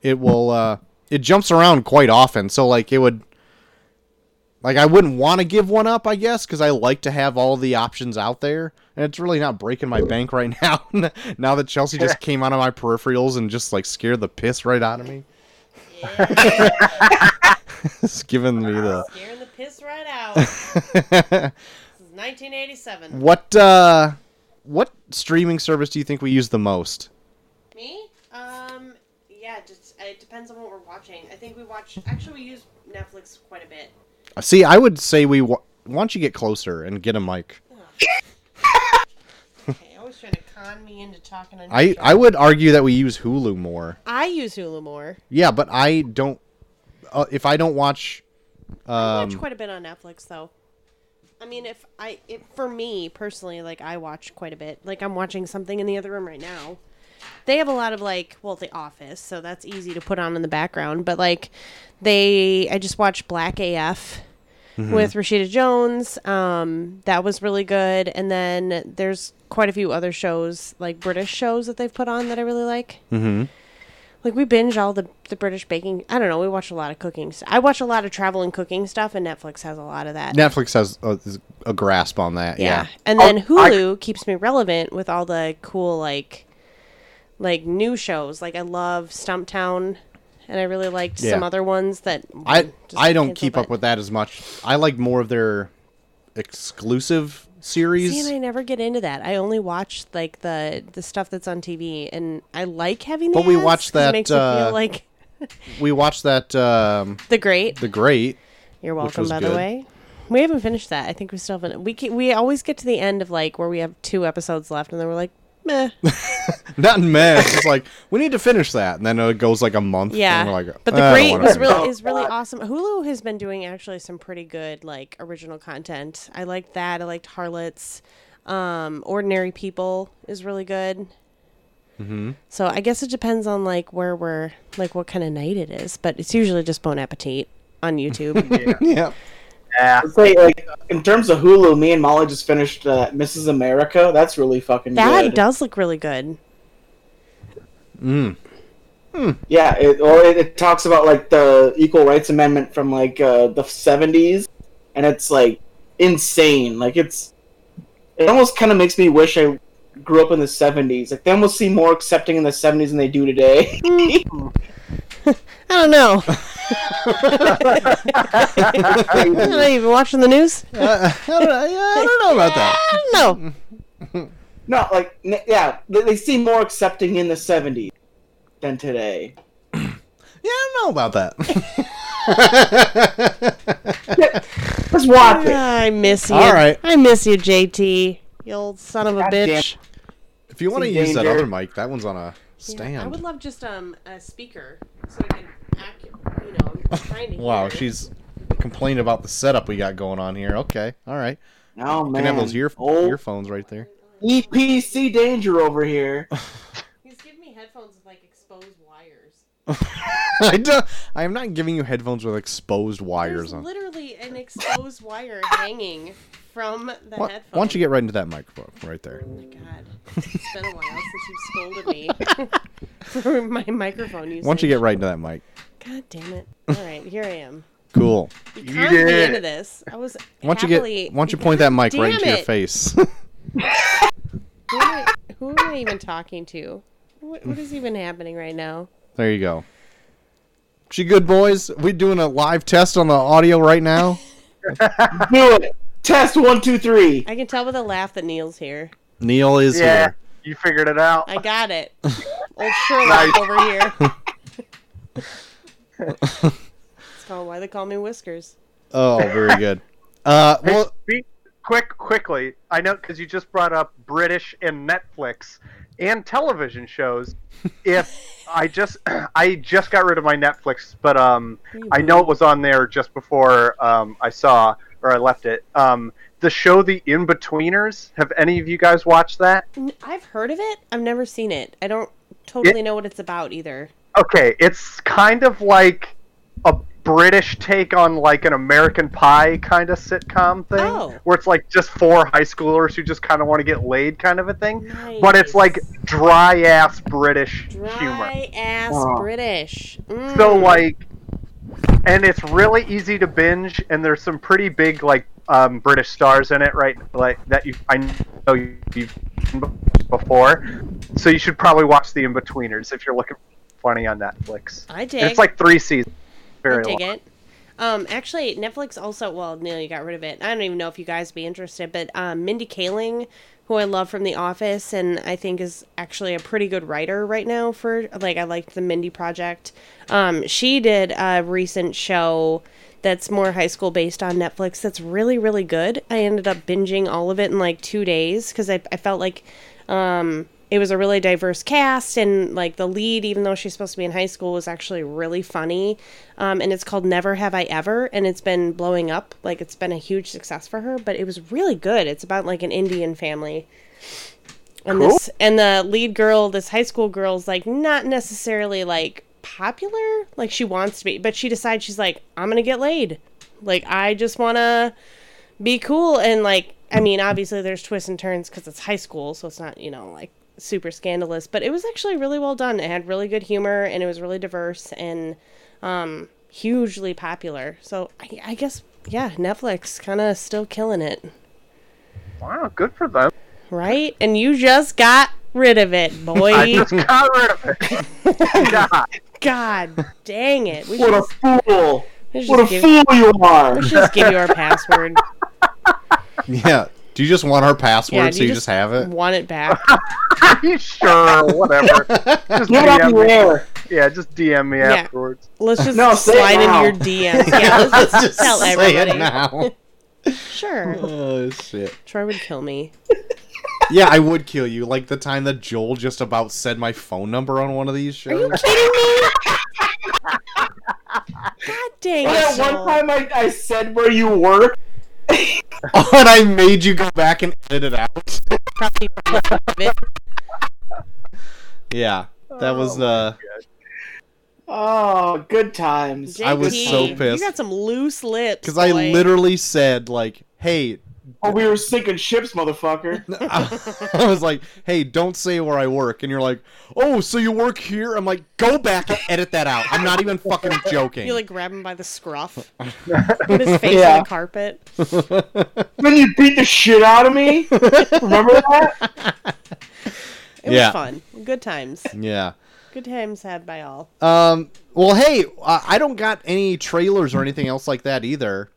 Speaker 1: it will uh it jumps around quite often. So like it would like I wouldn't want to give one up I guess cuz I like to have all the options out there. And it's really not breaking my bank right <laughs> now now that Chelsea just <laughs> came out of my peripherals and just like scared the piss right out of me. <laughs> It's giving me the
Speaker 4: Scaring the piss right out. This is 1987.
Speaker 1: What uh what streaming service do you think we use the most?
Speaker 4: Me? Um, yeah, just it depends on what we're watching. I think we watch. Actually, we use Netflix quite a bit.
Speaker 1: See, I would say we wa- why don't you get closer and get a mic?
Speaker 4: Okay, always trying to con me into talking on.
Speaker 1: I I would argue that we use Hulu more.
Speaker 4: I use Hulu more.
Speaker 1: Yeah, but I don't uh, if I don't watch
Speaker 4: I watch
Speaker 1: um
Speaker 4: quite a bit on Netflix though. I mean, if I, if, for me personally, like I watch quite a bit. Like I'm watching something in the other room right now. They have a lot of like, well, The Office, so that's easy to put on in the background. But like, they, I just watched Black AF with Rashida Jones. Um, that was really good. And then there's quite a few other shows, like British shows that they've put on that I really like.
Speaker 1: mhm.
Speaker 4: Like we binge all the the British baking. I don't know. We watch a lot of cooking. st- I watch a lot of travel and cooking stuff, and Netflix has a lot of that.
Speaker 1: Netflix has a, a grasp on that.
Speaker 4: yeah.
Speaker 1: Yeah.
Speaker 4: and then
Speaker 3: Oh, I-
Speaker 4: Hulu keeps me relevant with all the cool like like new shows. Like I love Stumptown, and I really liked some other ones that
Speaker 1: I I don't keep up with that as much. I like more of their exclusive series.
Speaker 4: See, and I never get into that. I only watch like the the stuff that's on TV, and I like having. The
Speaker 1: But we watched
Speaker 4: 'cause
Speaker 1: that,
Speaker 4: makes
Speaker 1: uh,
Speaker 4: feel like <laughs>
Speaker 1: we watched that um
Speaker 4: the great.
Speaker 1: The Great.
Speaker 4: You're welcome, by
Speaker 1: good.
Speaker 4: the way. We haven't finished that. I think we still haven't. We ke- we always get to the end of like where we have two episodes left, and then we're like, meh. <laughs>
Speaker 1: Not in meh. It's like we need to finish that, and then it goes like a month.
Speaker 4: Yeah,
Speaker 1: and we're like,
Speaker 4: but
Speaker 1: "Eh,
Speaker 4: the great
Speaker 1: wanna
Speaker 4: was really is really awesome. Hulu has been doing actually some pretty good like original content. I liked that. I liked Harlots. Um, Ordinary People is really good.
Speaker 1: Mhm.
Speaker 4: So I guess it depends on like where we're like what kind of night it is, but it's usually just Bon Appetit on <laughs> YouTube.
Speaker 1: yeah.
Speaker 3: Yeah.
Speaker 2: I'd say like in terms of Hulu, me and Molly just finished uh, Mrs. America. That's really fucking
Speaker 4: that
Speaker 2: good.
Speaker 4: does look really good.
Speaker 1: Mm.
Speaker 2: Yeah, it, or it, it talks about like the Equal Rights Amendment from like uh, the '70s, and it's like insane. Like it's it almost kind of makes me wish I grew up in the '70s. Like they almost seem more accepting in the '70s than they do today. <laughs> <laughs> <laughs>
Speaker 4: I don't know. <laughs> I'm not even watching the news.
Speaker 1: Uh, I, don't, I don't know about that.
Speaker 4: I don't know.
Speaker 2: no, like yeah, they, they seem more accepting in the '70s than today. <clears throat>
Speaker 1: Yeah, I don't know about that. <laughs>
Speaker 2: Let's watch it.
Speaker 4: I miss you.
Speaker 1: All right.
Speaker 4: I miss you, JT. You old son of a
Speaker 2: God damn.
Speaker 4: bitch.
Speaker 1: if you want to
Speaker 2: Some
Speaker 1: use that other mic, that one's on a
Speaker 4: Yeah,
Speaker 1: stand.
Speaker 4: I would love just um a speaker so I can act, you know, I'm <laughs> trying to
Speaker 1: wow,
Speaker 4: hear.
Speaker 1: she's complaining about the setup we got going on here. Okay, all right.
Speaker 2: Oh
Speaker 1: You
Speaker 2: man,
Speaker 1: can have those ear
Speaker 2: old oh.
Speaker 1: earphones right there.
Speaker 2: EPC danger over here. <laughs>
Speaker 4: He's giving me headphones with like exposed wires. <laughs>
Speaker 1: I don't. I am not giving you headphones with exposed wires
Speaker 4: There's
Speaker 1: on.
Speaker 4: literally an exposed wire hanging from the
Speaker 1: Why,
Speaker 4: headphone.
Speaker 1: why don't you get right into that microphone right there?
Speaker 4: Oh my god. It's been a while since you've scolded me <laughs> for my microphone usage.
Speaker 1: Why don't you get right into that mic?
Speaker 4: God damn it. Alright, here I am.
Speaker 1: Cool.
Speaker 4: You
Speaker 3: You
Speaker 4: conned me into this. I was
Speaker 1: Why don't you get? Why don't you point that mic right
Speaker 4: Damn
Speaker 1: into your face? <laughs>
Speaker 4: Who am, I, who am I even talking to? What, what is even happening right now?
Speaker 1: there you go. She good boys. We doing a live test on the audio right now. <laughs>
Speaker 2: Do it. Test one, two, three.
Speaker 4: I can tell with a laugh that Neil's here.
Speaker 1: Neil is
Speaker 3: Yeah,
Speaker 1: here.
Speaker 3: you figured it out.
Speaker 4: I got it. <laughs> Old Sherlock over <laughs> here. <laughs> It's called why they call me Whiskers.
Speaker 1: Oh, very good. Uh,
Speaker 3: Hey,
Speaker 1: well,
Speaker 3: speak quick, quickly. I know because you just brought up British and Netflix and television shows. If I just, <clears throat> I just got rid of my Netflix, but um, I know it was on there just before um, I saw or I left it. Um, the show The Inbetweeners. Have any of you guys watched that?
Speaker 4: I've heard of it. I've never seen it. I don't totally know what it's about either.
Speaker 3: Okay, it's kind of like a British take on like an American Pie kind of sitcom thing,
Speaker 4: Oh.
Speaker 3: where it's like just four high schoolers who just kind of want to get laid, kind of a thing. But it's like dry ass British humor.
Speaker 4: Dry ass
Speaker 2: Oh.
Speaker 4: British. Mm.
Speaker 3: So like, and it's really easy to binge, and there's some pretty big like um, British stars in it, right? Like that you I know you've seen before, so you should probably watch The Inbetweeners if you're looking for funny on Netflix.
Speaker 4: I did.
Speaker 3: it's like three seasons. Very
Speaker 4: I dig
Speaker 3: long.
Speaker 4: it. Um, actually, Netflix also. Well, Neil, you got rid of it. I don't even know if you guys be interested, but um, Mindy Kaling, who I love from The Office, and I think is actually a pretty good writer right now. For like, I liked the Mindy Project. Um, she did a recent show that's more high school based on Netflix. That's really really good. I ended up binging all of it in like two days because I I felt like. Um, it was a really diverse cast and like the lead even though she's supposed to be in high school was actually really funny um, and it's called never have i ever and it's been blowing up. Like it's been a huge success for her but it was really good. It's about like an indian family. And this and the lead girl this high school girl's like not necessarily like popular. Like she wants to be but she decides she's like i'm gonna get laid. Like i just want to be cool. And like i mean obviously there's twists and turns because it's high school so it's not you know like super scandalous but it was actually really well done it had really good humor and it was really diverse and um hugely popular so i, I guess yeah netflix kind of still killing it
Speaker 3: Wow, good for them.
Speaker 4: right and you just got rid of it <laughs> boy
Speaker 3: I just got rid of it. God. <laughs>
Speaker 4: god dang it we
Speaker 2: What a fool! What a
Speaker 4: give,
Speaker 2: fool you are!
Speaker 4: we should just give you our password <laughs>
Speaker 1: yeah. Do you just want our password
Speaker 4: yeah
Speaker 1: so
Speaker 4: do
Speaker 1: you just have it?
Speaker 4: want it back <laughs>
Speaker 3: sure, whatever. Just
Speaker 2: Get
Speaker 3: DM me.
Speaker 2: air.
Speaker 3: Yeah, just DM me
Speaker 4: Yeah.
Speaker 3: afterwards.
Speaker 4: let's just
Speaker 2: No,
Speaker 4: slide
Speaker 2: now.
Speaker 4: in your dms yeah let's <laughs> just, tell
Speaker 1: say
Speaker 4: everybody
Speaker 1: it now. <laughs>
Speaker 4: sure
Speaker 1: oh shit.
Speaker 4: troy would kill me
Speaker 1: Yeah, I would kill you. Like the time that Joel just about said my phone number on one of these shows.
Speaker 4: Are you kidding me? God dang oh,
Speaker 2: Well,
Speaker 4: it.
Speaker 2: that one time I, I said where you work. <laughs>
Speaker 1: oh, and I made you go back and edit it out.
Speaker 4: Probably <laughs> it.
Speaker 1: Yeah, that was uh.
Speaker 2: Oh, good times.
Speaker 1: I was so pissed.
Speaker 4: You got some loose lips.
Speaker 1: Because I literally said like, "Hey,
Speaker 2: Oh, we were sinking ships, motherfucker. <laughs>
Speaker 1: I was like, "Hey, don't say where I work," and you're like, "Oh, so you work here?" I'm like, "Go back and edit that out." I'm not even fucking joking.
Speaker 4: You like grab him by the scruff, <laughs> put his face
Speaker 2: Yeah.
Speaker 4: on the carpet.
Speaker 2: Then you beat the shit out of me. Remember that?
Speaker 4: It
Speaker 1: Yeah.
Speaker 4: was fun. Good times.
Speaker 1: yeah.
Speaker 4: Good times had by all.
Speaker 1: Um. Well, hey, I I don't got any trailers or anything else like that either.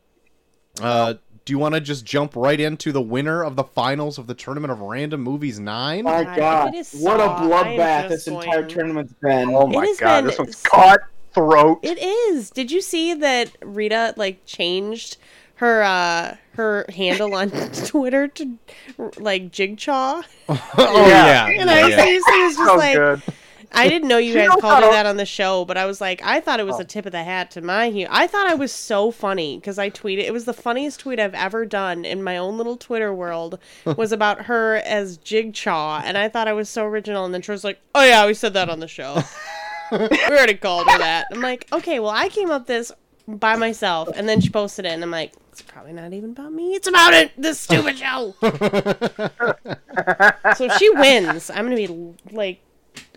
Speaker 1: Uh, do you want to just jump right into the winner of the finals of the Tournament of Random Movies Nine?
Speaker 2: My
Speaker 4: God,
Speaker 2: God,
Speaker 4: it is
Speaker 2: what a bloodbath
Speaker 4: just
Speaker 2: this entire tournament's been.
Speaker 3: Oh my god,
Speaker 4: been
Speaker 3: this one's cutthroat.
Speaker 4: It is. Did you see that Rita like changed her uh her handle on <laughs> Twitter to like Jigchaw? <laughs>
Speaker 1: oh
Speaker 3: yeah.
Speaker 4: And I seriously was just
Speaker 3: so
Speaker 4: like,
Speaker 3: good.
Speaker 4: I didn't know you guys called her that on the show, but I was like, I thought it was
Speaker 3: Oh.
Speaker 4: a tip of the hat to my humor. I thought I was so funny because I tweeted. It was the funniest tweet I've ever done in my own little Twitter world. <laughs> was about her as Jig Jigchaw, and I thought I was so original. And then Troy's like, "Oh yeah, we said that on the show. <laughs> we already called her that." I'm like, "Okay, well, I came up this by myself," and then she posted it, and I'm like. It's probably not even about me. It's about it. This stupid show. <laughs> so she wins, I'm gonna be like,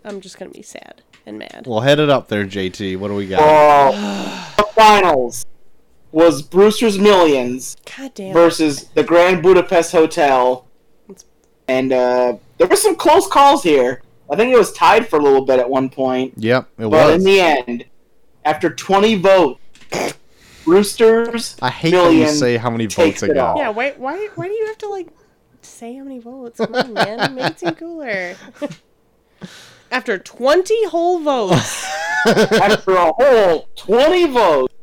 Speaker 4: I'm just gonna be sad and mad.
Speaker 1: Well, head it up there, JT. What do we got?
Speaker 2: Oh, the finals was Brewster's Millions
Speaker 4: God damn. it.
Speaker 2: versus the Grand Budapest Hotel, and uh, there were some close calls here. I think it was tied for a little bit at one point,
Speaker 1: Yep, it was
Speaker 2: but in the end, after 20 votes, Brewster's
Speaker 1: I hate that you say how many votes it
Speaker 2: it
Speaker 1: got.
Speaker 2: all.
Speaker 4: Yeah. Why? Why? Why do you have to like say how many votes? Come on, man. Make it seem cooler. <laughs> After 20 whole votes, <laughs>
Speaker 2: after a whole 20 votes.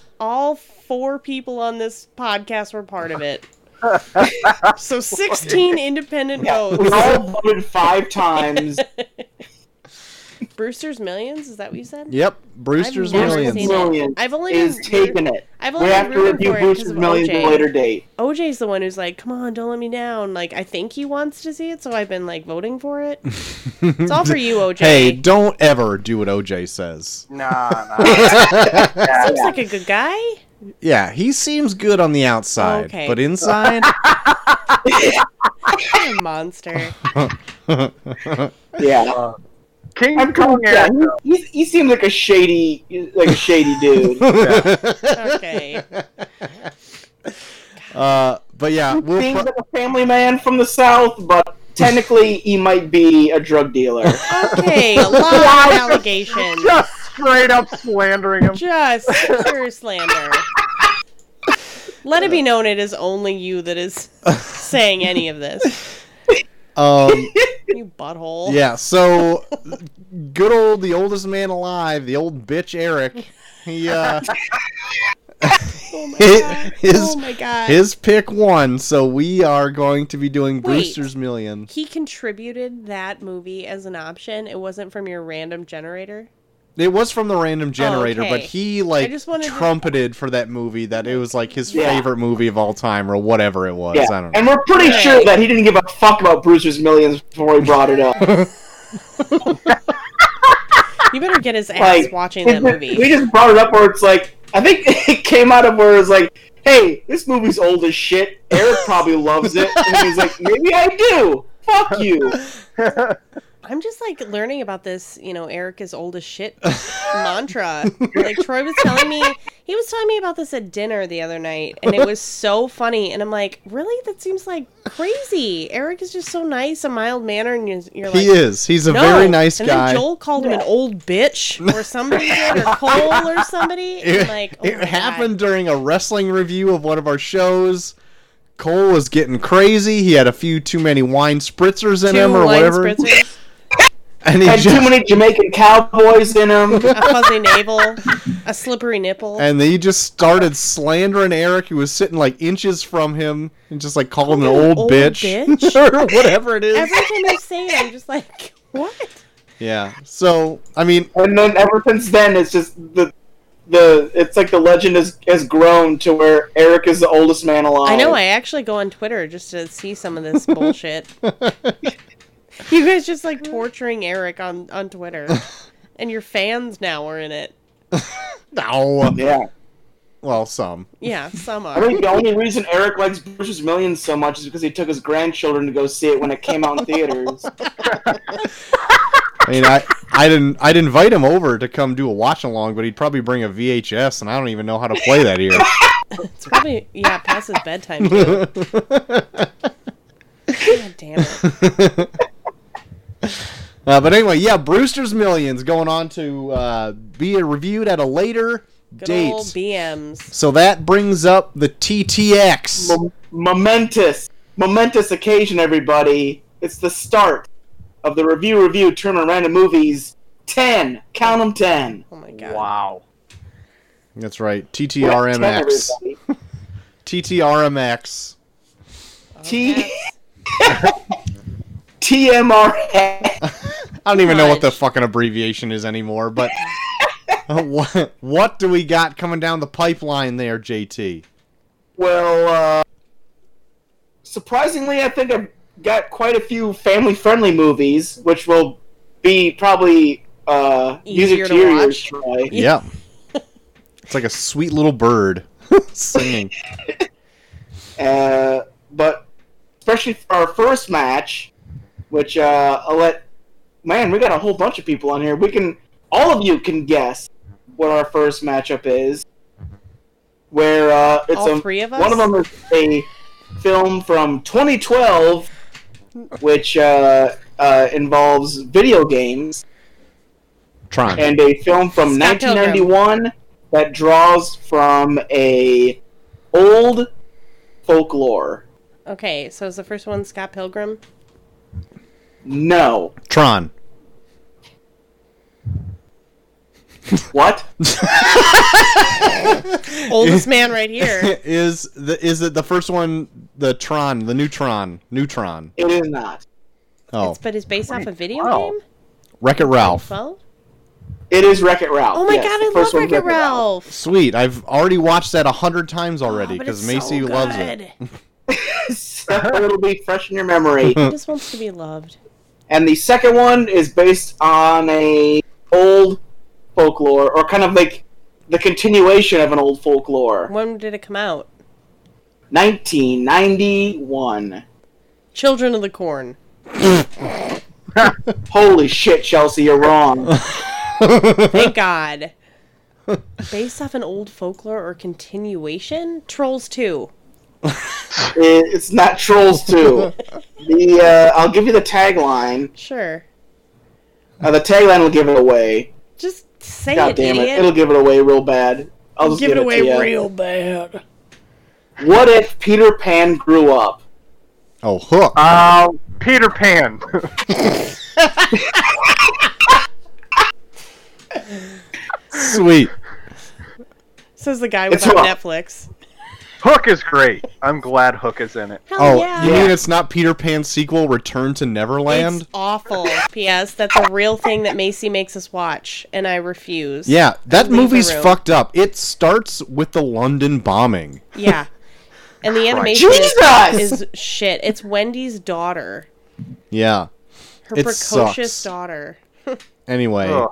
Speaker 2: <laughs>
Speaker 4: all four people on this podcast were part of it. <laughs> So 16 independent
Speaker 2: Yeah, we all voted five times.
Speaker 4: Brewster's Millions? Is that what you said?
Speaker 1: Yep, Brewster's
Speaker 4: I've
Speaker 1: Millions.
Speaker 4: seen
Speaker 2: Millions.
Speaker 4: I've only
Speaker 2: is
Speaker 4: been
Speaker 2: taking it.
Speaker 4: I've
Speaker 2: We
Speaker 4: only
Speaker 2: have
Speaker 4: been
Speaker 2: to review
Speaker 4: for it 'cause
Speaker 2: Brewster's Millions at a later date.
Speaker 4: OJ's the one who's like, "Come on, don't let me down." Like, I think he wants to see it, so I've been like voting for it. <laughs> it's all for you, OJ.
Speaker 1: Hey, don't ever do what OJ says.
Speaker 3: Nah, nah. <laughs> <laughs>
Speaker 4: seems like a good guy.
Speaker 1: Yeah, he seems good on the outside,
Speaker 4: Okay.
Speaker 1: but inside,
Speaker 4: monster.
Speaker 2: Yeah.
Speaker 3: Uh, King
Speaker 2: I'm
Speaker 3: Kong
Speaker 2: yeah,
Speaker 3: Eric.
Speaker 2: he, he, he seems like a shady, like a shady dude. <laughs>
Speaker 4: Okay. <laughs>
Speaker 1: uh, but yeah, we'll
Speaker 2: Seems
Speaker 1: pro-
Speaker 2: like a family man from the south, but technically he might be a drug dealer.
Speaker 4: Okay. A <laughs> lot of allegations.
Speaker 3: Just straight up slandering him.
Speaker 4: Just pure slander. Let it be known it is only you that is saying any of this.
Speaker 1: Um, <laughs>
Speaker 4: You butthole.
Speaker 1: yeah. So, good old the oldest man alive, the old bitch Eric. He uh, <laughs> <laughs>
Speaker 4: Oh my
Speaker 1: His-
Speaker 4: god.
Speaker 1: his-
Speaker 4: oh my god.
Speaker 1: his pick won, so we are going to be doing
Speaker 4: Wait.
Speaker 1: Brewster's Million.
Speaker 4: he contributed that movie as an option. It wasn't from your random generator.
Speaker 1: It was from the random oh, generator, but
Speaker 4: okay.
Speaker 1: he like
Speaker 4: just wanted to-
Speaker 1: trumpeted for that movie that it was like his
Speaker 2: Yeah.
Speaker 1: favorite movie of all time or whatever it was.
Speaker 2: Yeah,
Speaker 1: I don't know.
Speaker 2: and we're pretty
Speaker 4: Right.
Speaker 2: sure that he didn't give a fuck about Brewster's Millions before he brought it up. <laughs>
Speaker 4: You better get his ass
Speaker 2: like
Speaker 4: watching that movie.
Speaker 2: we just brought it up where it's like I think <laughs> it came out of where it's like, "Hey, this movie's old as shit. Eric probably loves it," and he's like, "Maybe I do. Fuck you." <laughs>
Speaker 4: I'm just like learning about this, you know, Eric is old as shit <laughs> mantra. Like Troy was telling me, he was telling me about this at dinner the other night, and it was so funny. And I'm like, really? That seems like crazy. Eric is just so nice, a mild manner, and you're, you're like,
Speaker 1: he is. He's a
Speaker 4: "No."
Speaker 1: very nice
Speaker 4: and
Speaker 1: guy.
Speaker 4: Then Joel called him an old bitch, or somebody did, or <laughs> Cole, or somebody. And
Speaker 1: it
Speaker 4: like, oh
Speaker 1: it
Speaker 4: my God.
Speaker 1: happened during a wrestling review of one of our shows. Cole was getting crazy. He had a few too many wine spritzers in
Speaker 4: Two
Speaker 1: him or
Speaker 4: wine
Speaker 1: whatever.
Speaker 4: spritzers,
Speaker 1: And he
Speaker 2: Had
Speaker 1: just,
Speaker 2: too many Jamaican cowboys in him. <laughs>
Speaker 4: a fuzzy navel, a slippery nipple.
Speaker 1: and he just started slandering Eric, who was sitting like inches from him, and just like calling him an old,
Speaker 4: old
Speaker 1: bitch,
Speaker 4: bitch? <laughs>
Speaker 1: or whatever it is.
Speaker 4: Every time you say it, I'm just like, what?
Speaker 1: yeah. So I mean,
Speaker 2: And then ever since then, it's just the the it's like the legend has has grown to where Eric is the oldest man alive.
Speaker 4: I know. I actually go on Twitter just to see some of this <laughs> bullshit. You guys just like torturing Eric on on Twitter, <laughs> and your fans now are in it. <laughs>
Speaker 1: no.
Speaker 2: Yeah.
Speaker 1: Well, some.
Speaker 4: Yeah, some are.
Speaker 2: I
Speaker 4: are.
Speaker 2: think the only reason Eric likes Brewster's Millions so much is because he took his grandchildren to go see it when it came out in theaters. <laughs>
Speaker 1: I mean, I I didn't I'd invite him over to come do a watch along, but he'd probably bring a VHS, and I don't even know how to play that here.
Speaker 4: It's probably yeah, past his bedtime too. God damn it. <laughs>
Speaker 1: Uh, but anyway, yeah, Brewster's Millions going on to uh, be reviewed at a later
Speaker 4: Good
Speaker 1: date.
Speaker 4: old BMs.
Speaker 1: So that brings up the TTX.
Speaker 2: Mo- momentous, momentous occasion, everybody. It's the start of the review review tournament random movies. Ten, count them ten.
Speaker 4: Oh my god.
Speaker 3: Wow.
Speaker 1: That's right,
Speaker 2: Ten,
Speaker 1: TTRMX.
Speaker 2: everybody.
Speaker 1: TTRMX. <laughs>
Speaker 2: T <laughs> TMR. <laughs>
Speaker 1: I don't even know what the fucking abbreviation is anymore, but uh, <laughs> what what do we got coming down the pipeline there, JT?
Speaker 2: Well, uh, surprisingly, I think I've got quite a few family-friendly movies, which will be probably uh,
Speaker 4: Easier
Speaker 2: music
Speaker 4: to
Speaker 2: to your ears.
Speaker 4: watch.
Speaker 2: Troy. <laughs>
Speaker 1: Yeah. it's like a sweet little bird singing.
Speaker 2: Uh, but especially for our first match, which uh, I'll let. Man, we got a whole bunch of people on here. We can, all of you can guess what our first matchup is. Where uh, it's
Speaker 4: All
Speaker 2: a,
Speaker 4: three of us?
Speaker 2: One of them is a film from 2012, which uh, uh, involves video games,
Speaker 1: Tron.
Speaker 2: and a film from
Speaker 4: Scott Pilgrim.
Speaker 2: 1991 that draws from a old folklore.
Speaker 4: Okay, so is the first one Scott Pilgrim?
Speaker 2: No.
Speaker 1: Tron.
Speaker 2: What? <laughs>
Speaker 4: Oldest man right here. <laughs>
Speaker 1: is the is it the first one the Tron, the neutron, neutron.
Speaker 2: It is not.
Speaker 1: Oh,
Speaker 4: It's, but it's based off a video
Speaker 3: Wow.
Speaker 4: game?
Speaker 1: Wreck It Ralph.
Speaker 4: Well?
Speaker 2: It is Wreck It Ralph.
Speaker 4: Oh my
Speaker 2: Yes,
Speaker 4: god,
Speaker 2: the
Speaker 4: I
Speaker 2: first
Speaker 4: love Wreck-It Ralph.
Speaker 1: Sweet. I've already watched that a hundred times oh, already
Speaker 4: Oh,
Speaker 1: because
Speaker 4: it's
Speaker 1: Macy
Speaker 4: so
Speaker 1: loves it.
Speaker 4: good.
Speaker 2: so <laughs> it'll be fresh in your memory.
Speaker 4: He just wants to be loved.
Speaker 2: And the second one is based on a old folklore, or kind of like the continuation of an old folklore.
Speaker 4: When did it come out?
Speaker 2: 1991.
Speaker 4: Children of the Corn. <laughs>
Speaker 2: Holy shit, Chelsea, you're wrong.
Speaker 4: Thank God. Based off an old folklore or continuation? Trolls 2. <laughs>
Speaker 2: It- it's not Trolls 2. The uh, I'll give you the tagline.
Speaker 4: Sure.
Speaker 2: Uh, the tagline will give it away.
Speaker 4: Just say
Speaker 2: God
Speaker 4: it,
Speaker 2: damn it,
Speaker 4: idiot.
Speaker 2: it'll give it away real bad. I'll just
Speaker 4: give it away
Speaker 2: to ya.
Speaker 4: real bad.
Speaker 2: What if Peter Pan grew up?
Speaker 1: oh, Hook.
Speaker 3: Um, Peter Pan. <laughs>
Speaker 1: Sweet.
Speaker 4: Says the guy
Speaker 2: It's
Speaker 4: without. Netflix.
Speaker 3: Hook is great. I'm glad Hook is in it.
Speaker 4: Hell
Speaker 1: Oh,
Speaker 4: yeah.
Speaker 1: you mean it's not Peter Pan's sequel, Return to Neverland?
Speaker 4: It's awful. P.S. That's a real thing that Macy makes us watch, and I refuse.
Speaker 1: Yeah, that movie's fucked up. It starts with the London bombing.
Speaker 4: Yeah. And the animation
Speaker 2: Jesus!
Speaker 4: is, is shit. It's Wendy's daughter.
Speaker 1: Yeah.
Speaker 4: Her
Speaker 1: It
Speaker 4: precocious
Speaker 1: sucks.
Speaker 4: daughter. <laughs>
Speaker 1: Anyway,
Speaker 3: Ugh.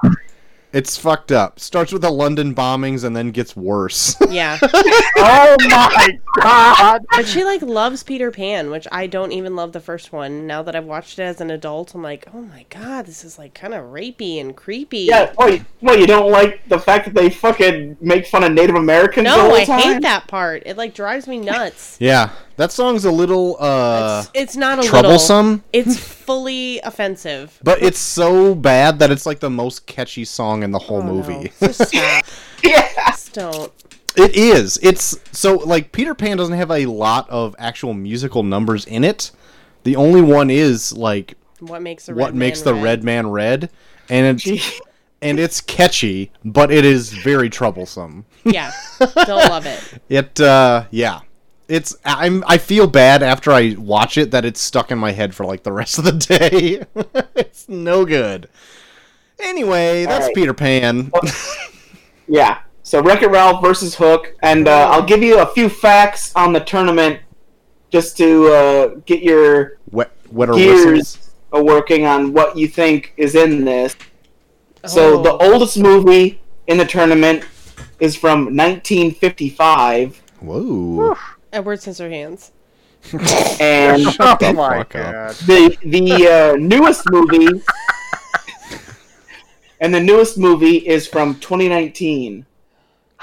Speaker 1: It's fucked up. Starts with the London bombings and then gets worse. <laughs>
Speaker 4: Yeah.
Speaker 3: Oh my god!
Speaker 4: But she like loves Peter Pan, which I don't even love the first one. Now that I've watched it as an adult, I'm like, oh my god, this is like kind of rapey and creepy.
Speaker 2: Yeah, wait, what, you don't like the fact that they fucking make fun of Native Americans the
Speaker 4: No,
Speaker 2: whole
Speaker 4: I
Speaker 2: time?
Speaker 4: hate that part. It like drives me nuts.
Speaker 1: yeah, that song's a little uh
Speaker 4: it's, it's not a
Speaker 1: troublesome,
Speaker 4: Little, it's <laughs> fully offensive.
Speaker 1: but it's so bad that it's like the most catchy song in the whole
Speaker 4: Oh, no.
Speaker 1: movie.
Speaker 4: Just stop. <laughs>
Speaker 2: Yeah.
Speaker 4: Just don't.
Speaker 1: It is. It's so like Peter Pan doesn't have a lot of actual musical numbers in it. The only one is like
Speaker 4: What makes the
Speaker 1: what
Speaker 4: red
Speaker 1: makes
Speaker 4: man
Speaker 1: the red man red, and it's and it's catchy, but it is very troublesome.
Speaker 4: Yeah, don't love it. <laughs>
Speaker 1: It uh yeah. It's I'm I feel bad after I watch it that it's stuck in my head for like the rest of the day. <laughs> it's no good. Anyway, that's
Speaker 2: Alright.
Speaker 1: Peter Pan.
Speaker 2: Yeah. So Wreck It Ralph versus Hook, and uh, I'll give you a few facts on the tournament just to uh, get your
Speaker 1: Wet wetter
Speaker 2: gears uh, working on what you think is in this. So
Speaker 4: Oh.
Speaker 2: the oldest movie in the tournament is from 1955,
Speaker 1: Whoa.
Speaker 4: Edward Scissorhands.
Speaker 2: and <laughs>
Speaker 1: Shut the
Speaker 3: oh my
Speaker 1: fuck
Speaker 3: god.
Speaker 2: the the uh, newest movie, <laughs> and the newest movie is from 2019.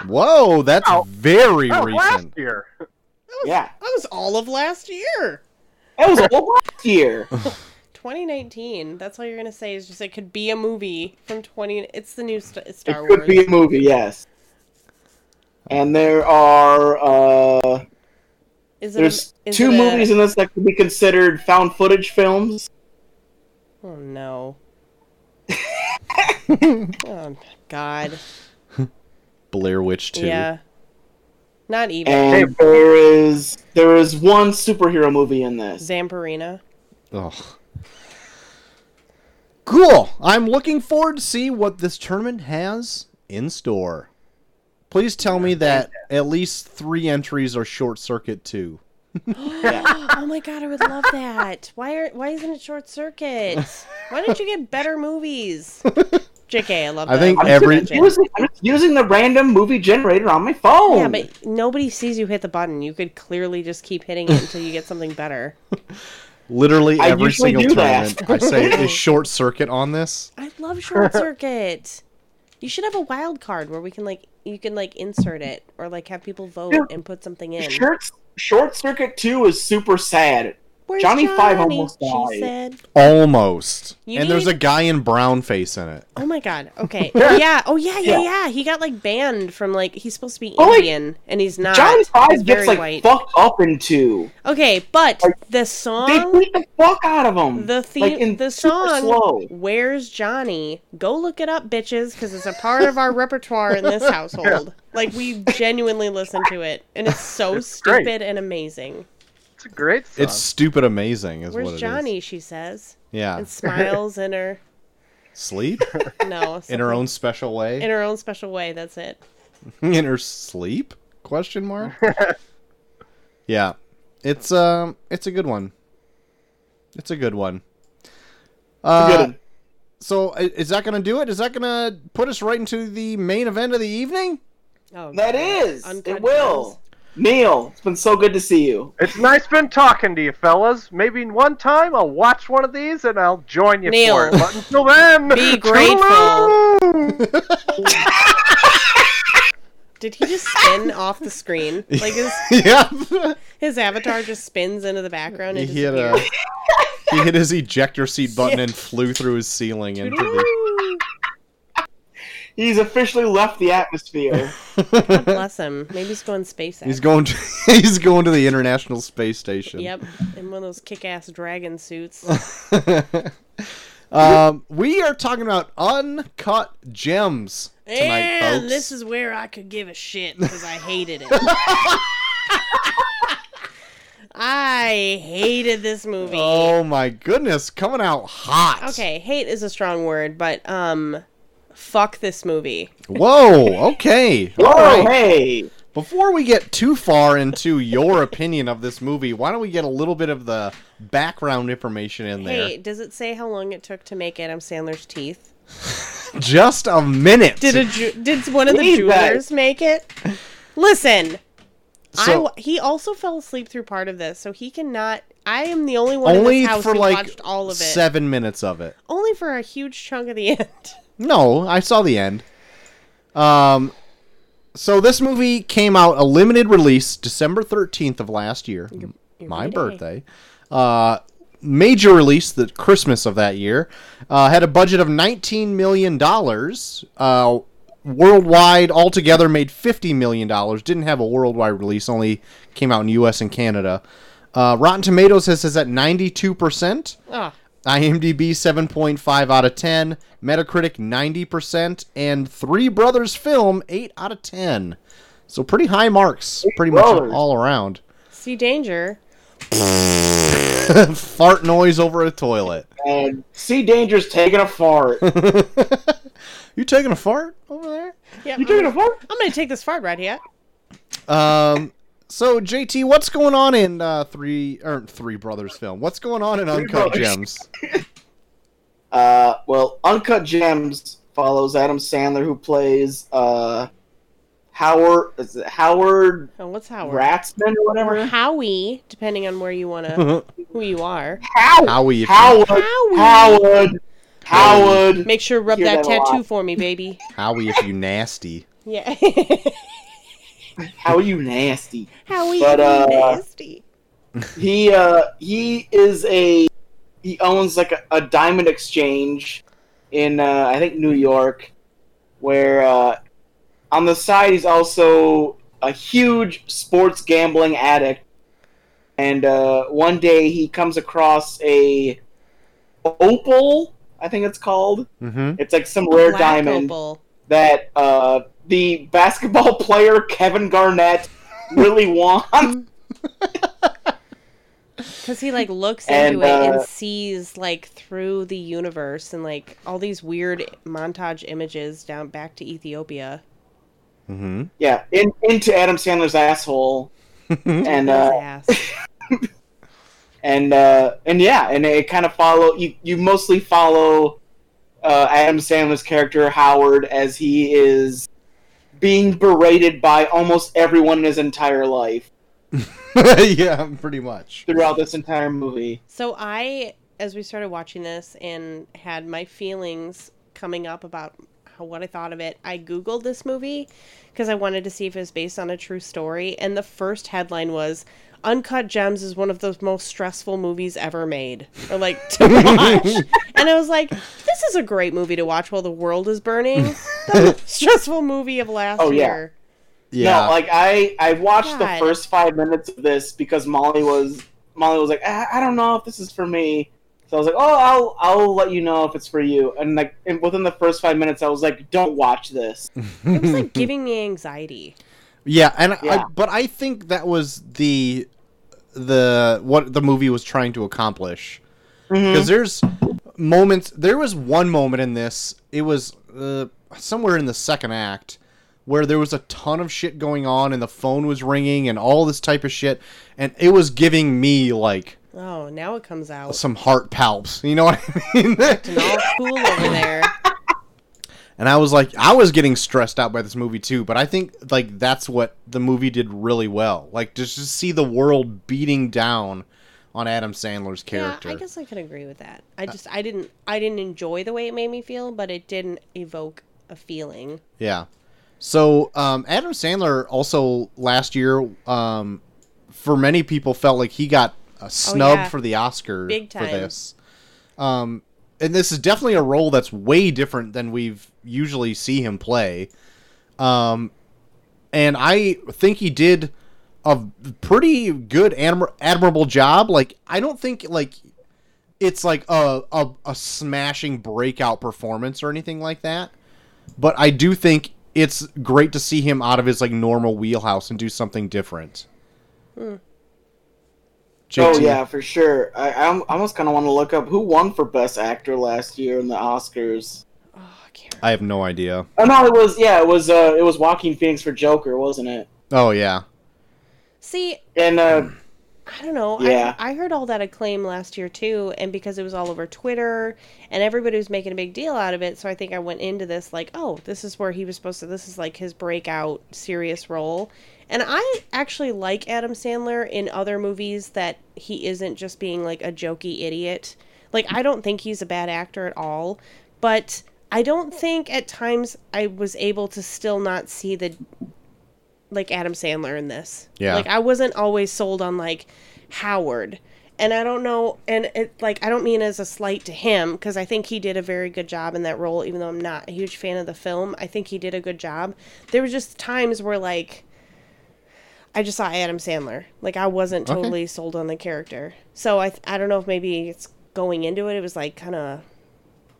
Speaker 1: Whoa, that's
Speaker 3: Oh.
Speaker 1: very
Speaker 3: last
Speaker 1: recent.
Speaker 3: year.
Speaker 2: Yeah,
Speaker 4: That was all of last year.
Speaker 2: that was old last year. <laughs>
Speaker 4: 2019. That's all you're gonna say is just it could be a movie from 20. It's the new St-
Speaker 2: It could
Speaker 4: Wars.
Speaker 2: be a movie, yes. And there are uh,
Speaker 4: Is it?
Speaker 2: there's
Speaker 4: a, is
Speaker 2: two
Speaker 4: it a-
Speaker 2: movies in this that could be considered found footage films.
Speaker 4: Oh no. <laughs> oh God. <laughs>
Speaker 1: Blair Witch 2.
Speaker 4: Yeah. Not even
Speaker 2: And there is there is one superhero movie in this.
Speaker 4: Zamperina.
Speaker 1: Ugh. Cool. I'm looking forward to see what this tournament has in store. Please tell me that at least three entries are Short Circuit 2. <gasps>
Speaker 2: Yeah.
Speaker 4: oh my god, I would love that. Why are why isn't it Short Circuit? Why don't you get better movies? <laughs> JK, I love
Speaker 1: I
Speaker 4: that.
Speaker 1: think
Speaker 2: I'm,
Speaker 1: every-
Speaker 2: just using, I'm just using the random movie generator on my phone.
Speaker 4: Yeah, but nobody sees you hit the button. You could clearly just keep hitting it until you get something better. <laughs>
Speaker 1: Literally
Speaker 2: I
Speaker 1: every
Speaker 2: usually
Speaker 1: single
Speaker 2: do that.
Speaker 1: tournament. I <laughs> say is Short Circuit on this.
Speaker 4: I love Short Circuit. You should have a wild card where we can like you can like insert it or like have people vote
Speaker 2: Dude,
Speaker 4: and put something in.
Speaker 2: Short, Short Circuit 2 is super sad.
Speaker 4: Where's
Speaker 2: Johnny Five
Speaker 4: Johnny?
Speaker 2: almost
Speaker 4: She said.
Speaker 1: Almost.
Speaker 4: You
Speaker 1: and there's a guy in brown face in it.
Speaker 4: Oh my god. Okay. <laughs> Oh, yeah. Oh yeah, yeah,
Speaker 2: Yeah.
Speaker 4: yeah. He got like banned from like he's supposed to be
Speaker 2: Well, like,
Speaker 4: Indian and he's not.
Speaker 2: Johnny
Speaker 4: he's
Speaker 2: Five
Speaker 4: very
Speaker 2: gets like
Speaker 4: white.
Speaker 2: fucked up into.
Speaker 4: Okay, but
Speaker 2: Like,
Speaker 4: the song They
Speaker 2: beat the fuck out of him.
Speaker 4: the
Speaker 2: like,
Speaker 4: theme
Speaker 2: in
Speaker 4: the song
Speaker 2: slow.
Speaker 4: Where's Johnny? Go look it up, bitches, because it's a part of our repertoire in this <laughs> household. Like we genuinely listen to it, and it's so
Speaker 3: It's great.
Speaker 4: stupid and amazing.
Speaker 3: It's a great song.
Speaker 1: It's stupid amazing is what
Speaker 4: Where's
Speaker 1: it is.
Speaker 4: Johnny? She says,
Speaker 1: Yeah.
Speaker 4: and smiles in her <laughs>
Speaker 1: Sleep? <laughs>
Speaker 4: no
Speaker 1: in her own special way?
Speaker 4: in her own special way. That's it. <laughs>
Speaker 1: in her sleep? Question mark. yeah, it's um, it's a good one. It's a good one. Uh, so is that gonna do it? Is that gonna put us right into the main event of the evening?
Speaker 4: Oh,
Speaker 2: That
Speaker 4: God.
Speaker 2: is.
Speaker 4: Uncut
Speaker 2: it will.
Speaker 4: Gems.
Speaker 2: Neil, it's been so good to see you.
Speaker 3: It's nice been talking to you, fellas. Maybe one time I'll watch one of these and I'll join you
Speaker 4: Neil,
Speaker 3: for it. But until then,
Speaker 4: be <laughs> grateful. Did he just spin off the screen? Like his <laughs>
Speaker 1: yeah,
Speaker 4: his avatar just spins into the background and
Speaker 1: he hit
Speaker 4: uh,
Speaker 1: a he hit his ejector seat button <laughs> and flew through his ceiling into
Speaker 4: Toodaloo.
Speaker 2: He's officially left the atmosphere. <laughs>
Speaker 1: the.
Speaker 4: Bless him. Maybe he's going space.
Speaker 1: he's going. To, <laughs> he's going to the International Space Station.
Speaker 4: Yep, in one of those kick-ass dragon suits. <laughs>
Speaker 1: um, we are talking about uncut gems tonight,
Speaker 4: and
Speaker 1: folks.
Speaker 4: this is where I could give a shit because I hated it. I hated this movie.
Speaker 1: Oh my goodness, coming out hot.
Speaker 4: Okay, hate is a strong word, but um, fuck this movie.
Speaker 1: Whoa. Okay. <laughs>
Speaker 2: Whoa,
Speaker 1: All right.
Speaker 2: hey!
Speaker 1: Before we get too far into your opinion of this movie, why don't we get a little bit of the background information in there?
Speaker 4: Hey, does it say how long it took to make Adam Sandler's teeth? <laughs>
Speaker 1: Just a minute.
Speaker 4: Did a ju- did one of the
Speaker 2: Leave that.
Speaker 4: jewelers make it? Listen,
Speaker 1: So-
Speaker 4: w- he also fell asleep through part of this, so he cannot. I am the only one
Speaker 1: only
Speaker 4: in this house
Speaker 1: for
Speaker 4: who
Speaker 1: like
Speaker 4: watched all of it.
Speaker 1: seven minutes of it.
Speaker 4: Only for a huge chunk of the <laughs> end.
Speaker 1: No, I saw the end. Um, so this movie came out a limited release December thirteenth of last year,
Speaker 4: your
Speaker 1: my
Speaker 4: birthday.
Speaker 1: birthday. Uh, major release the Christmas of that year. Uh, had a budget of nineteen million dollars. Uh, worldwide, altogether, made fifty million dollars. Didn't have a worldwide release. Only came out in U.S. and Canada. Uh, Rotten Tomatoes has is at ninety two percent.
Speaker 4: Oh,
Speaker 1: IMDb 7.5 out of 10, Metacritic 90%, and Three Brothers Film 8 out of 10. So pretty high marks, pretty much all around.
Speaker 4: see danger. <laughs>
Speaker 1: Fart noise over a toilet.
Speaker 2: And Sea Danger's taking a fart. <laughs>
Speaker 1: you taking a fart over there?
Speaker 4: Yeah,
Speaker 2: you
Speaker 4: I'm,
Speaker 2: taking a fart?
Speaker 4: I'm gonna take this fart right here.
Speaker 1: Um. So JT, what's going on in uh, three or Three Brothers Film? What's going on in Uncut
Speaker 2: Brothers.
Speaker 1: Gems? <laughs>
Speaker 2: Uh, well, Uncut Gems follows Adam Sandler, who plays uh, Howard is it Howard
Speaker 4: Oh, what's Howard?
Speaker 2: Ratzman or
Speaker 4: or
Speaker 2: whatever.
Speaker 4: Howie, depending on where you want to, <laughs> who you are.
Speaker 2: Howard.
Speaker 1: Howie, if you,
Speaker 2: Howard.
Speaker 4: Howie.
Speaker 2: Howard. Howard.
Speaker 4: Make sure rub
Speaker 2: Hear
Speaker 4: that
Speaker 2: that
Speaker 4: tattoo for me, baby.
Speaker 1: Howie, if you nasty.
Speaker 4: Yeah. <laughs>
Speaker 2: How are you nasty?
Speaker 4: Howie,
Speaker 2: But,
Speaker 4: you
Speaker 2: uh,
Speaker 4: nasty.
Speaker 2: He uh he is a he owns like a, a diamond exchange in uh, I think New York, where uh, on the side he's also a huge sports gambling addict. And uh, one day he comes across a opal, I think it's called.
Speaker 1: Mm-hmm.
Speaker 2: It's like some rare diamond
Speaker 4: opal.
Speaker 2: that uh, the basketball <laughs> player Kevin Garnett really wants. <laughs>
Speaker 4: Because he like looks
Speaker 2: And,
Speaker 4: into it
Speaker 2: uh,
Speaker 4: and sees like through the universe and like all these weird montage images down back to Ethiopia.
Speaker 1: Mm-hmm.
Speaker 2: Yeah, in, into Adam Sandler's asshole, <laughs> and uh,
Speaker 4: ass.
Speaker 2: and uh, and yeah, and it kind of follow you. You mostly follow uh, Adam Sandler's character Howard as he is being berated by almost everyone in his entire life <laughs>
Speaker 1: yeah, pretty much.
Speaker 2: throughout this entire movie.
Speaker 4: So I, as we started watching this and had my feelings coming up about how, what I thought of it, I googled this movie because I wanted to see if it was based on a true story. And the first headline was "Uncut Gems is one of the most stressful movies ever made," or like to watch. <laughs> and I was like, "This is a great movie to watch while the world is burning." The <laughs> stressful movie of last
Speaker 2: Oh, yeah.
Speaker 4: year.
Speaker 1: Yeah.
Speaker 2: No, like I I watched
Speaker 4: God.
Speaker 2: the first five minutes of this because Molly was Molly was like I, I don't know if this is for me. So I was like, oh, I'll I'll let you know if it's for you. And like and within the first five minutes, I was like, don't watch this.
Speaker 4: It was like <laughs> giving me anxiety.
Speaker 1: Yeah, and I, but I think that was the the what the movie was trying to accomplish. Because there's moments. There was one moment in this. It was uh, somewhere in the second act where there was a ton of shit going on, and the phone was ringing, and all this type of shit, and it was giving me like
Speaker 4: Oh, now it comes out.
Speaker 1: some heart palps. You know what I mean?
Speaker 4: And all cool over there.
Speaker 1: And I was like, I was getting stressed out by this movie too, but I think like that's what the movie did really well. Like just to see the world beating down on Adam Sandler's character.
Speaker 4: Yeah, I guess I can agree with that. I just I didn't I didn't enjoy the way it made me feel, but it didn't evoke a feeling.
Speaker 1: Yeah. So um, Adam Sandler also last year, um, for many people, felt like he got a snub
Speaker 4: Oh, yeah.
Speaker 1: for the Oscar
Speaker 4: Big time.
Speaker 1: for this. Um, and this is definitely a role that's way different than we've usually see him play. Um, and I think he did a pretty good, admir- admirable job. Like I don't think like it's like a, a a smashing breakout performance or anything like that but I do think it's great to see him out of his like normal wheelhouse and do something different.
Speaker 2: Oh
Speaker 1: JT?
Speaker 2: yeah, for sure. I I almost kind of want to look up who won for Best Actor last year in the Oscars.
Speaker 4: Oh, I can't.
Speaker 1: I have no idea.
Speaker 2: Oh no, it was yeah, it was uh, it was Joaquin Phoenix for Joker, wasn't it?
Speaker 1: Oh yeah,
Speaker 4: See,
Speaker 2: And uh,
Speaker 4: I don't know.
Speaker 2: Yeah.
Speaker 4: I, I heard all that acclaim last year too, and because it was all over Twitter and everybody was making a big deal out of it, so I think I went into this like, oh, this is where he was supposed to. This is like his breakout serious role. And I actually like Adam Sandler in other movies that he isn't just being like a jokey idiot. Like I don't think he's a bad actor at all, but I don't think at times I was able to still not see the like Adam Sandler in this.
Speaker 1: Yeah.
Speaker 4: Like I wasn't always sold on like Howard. And I don't know and it like I don't mean as a slight to him because I think he did a very good job in that role even though I'm not a huge fan of the film. I think he did a good job. There was just times where like I just saw Adam Sandler. Like I wasn't
Speaker 1: Okay.
Speaker 4: totally sold on the character. So I I don't know if maybe it's going into it it was like kind of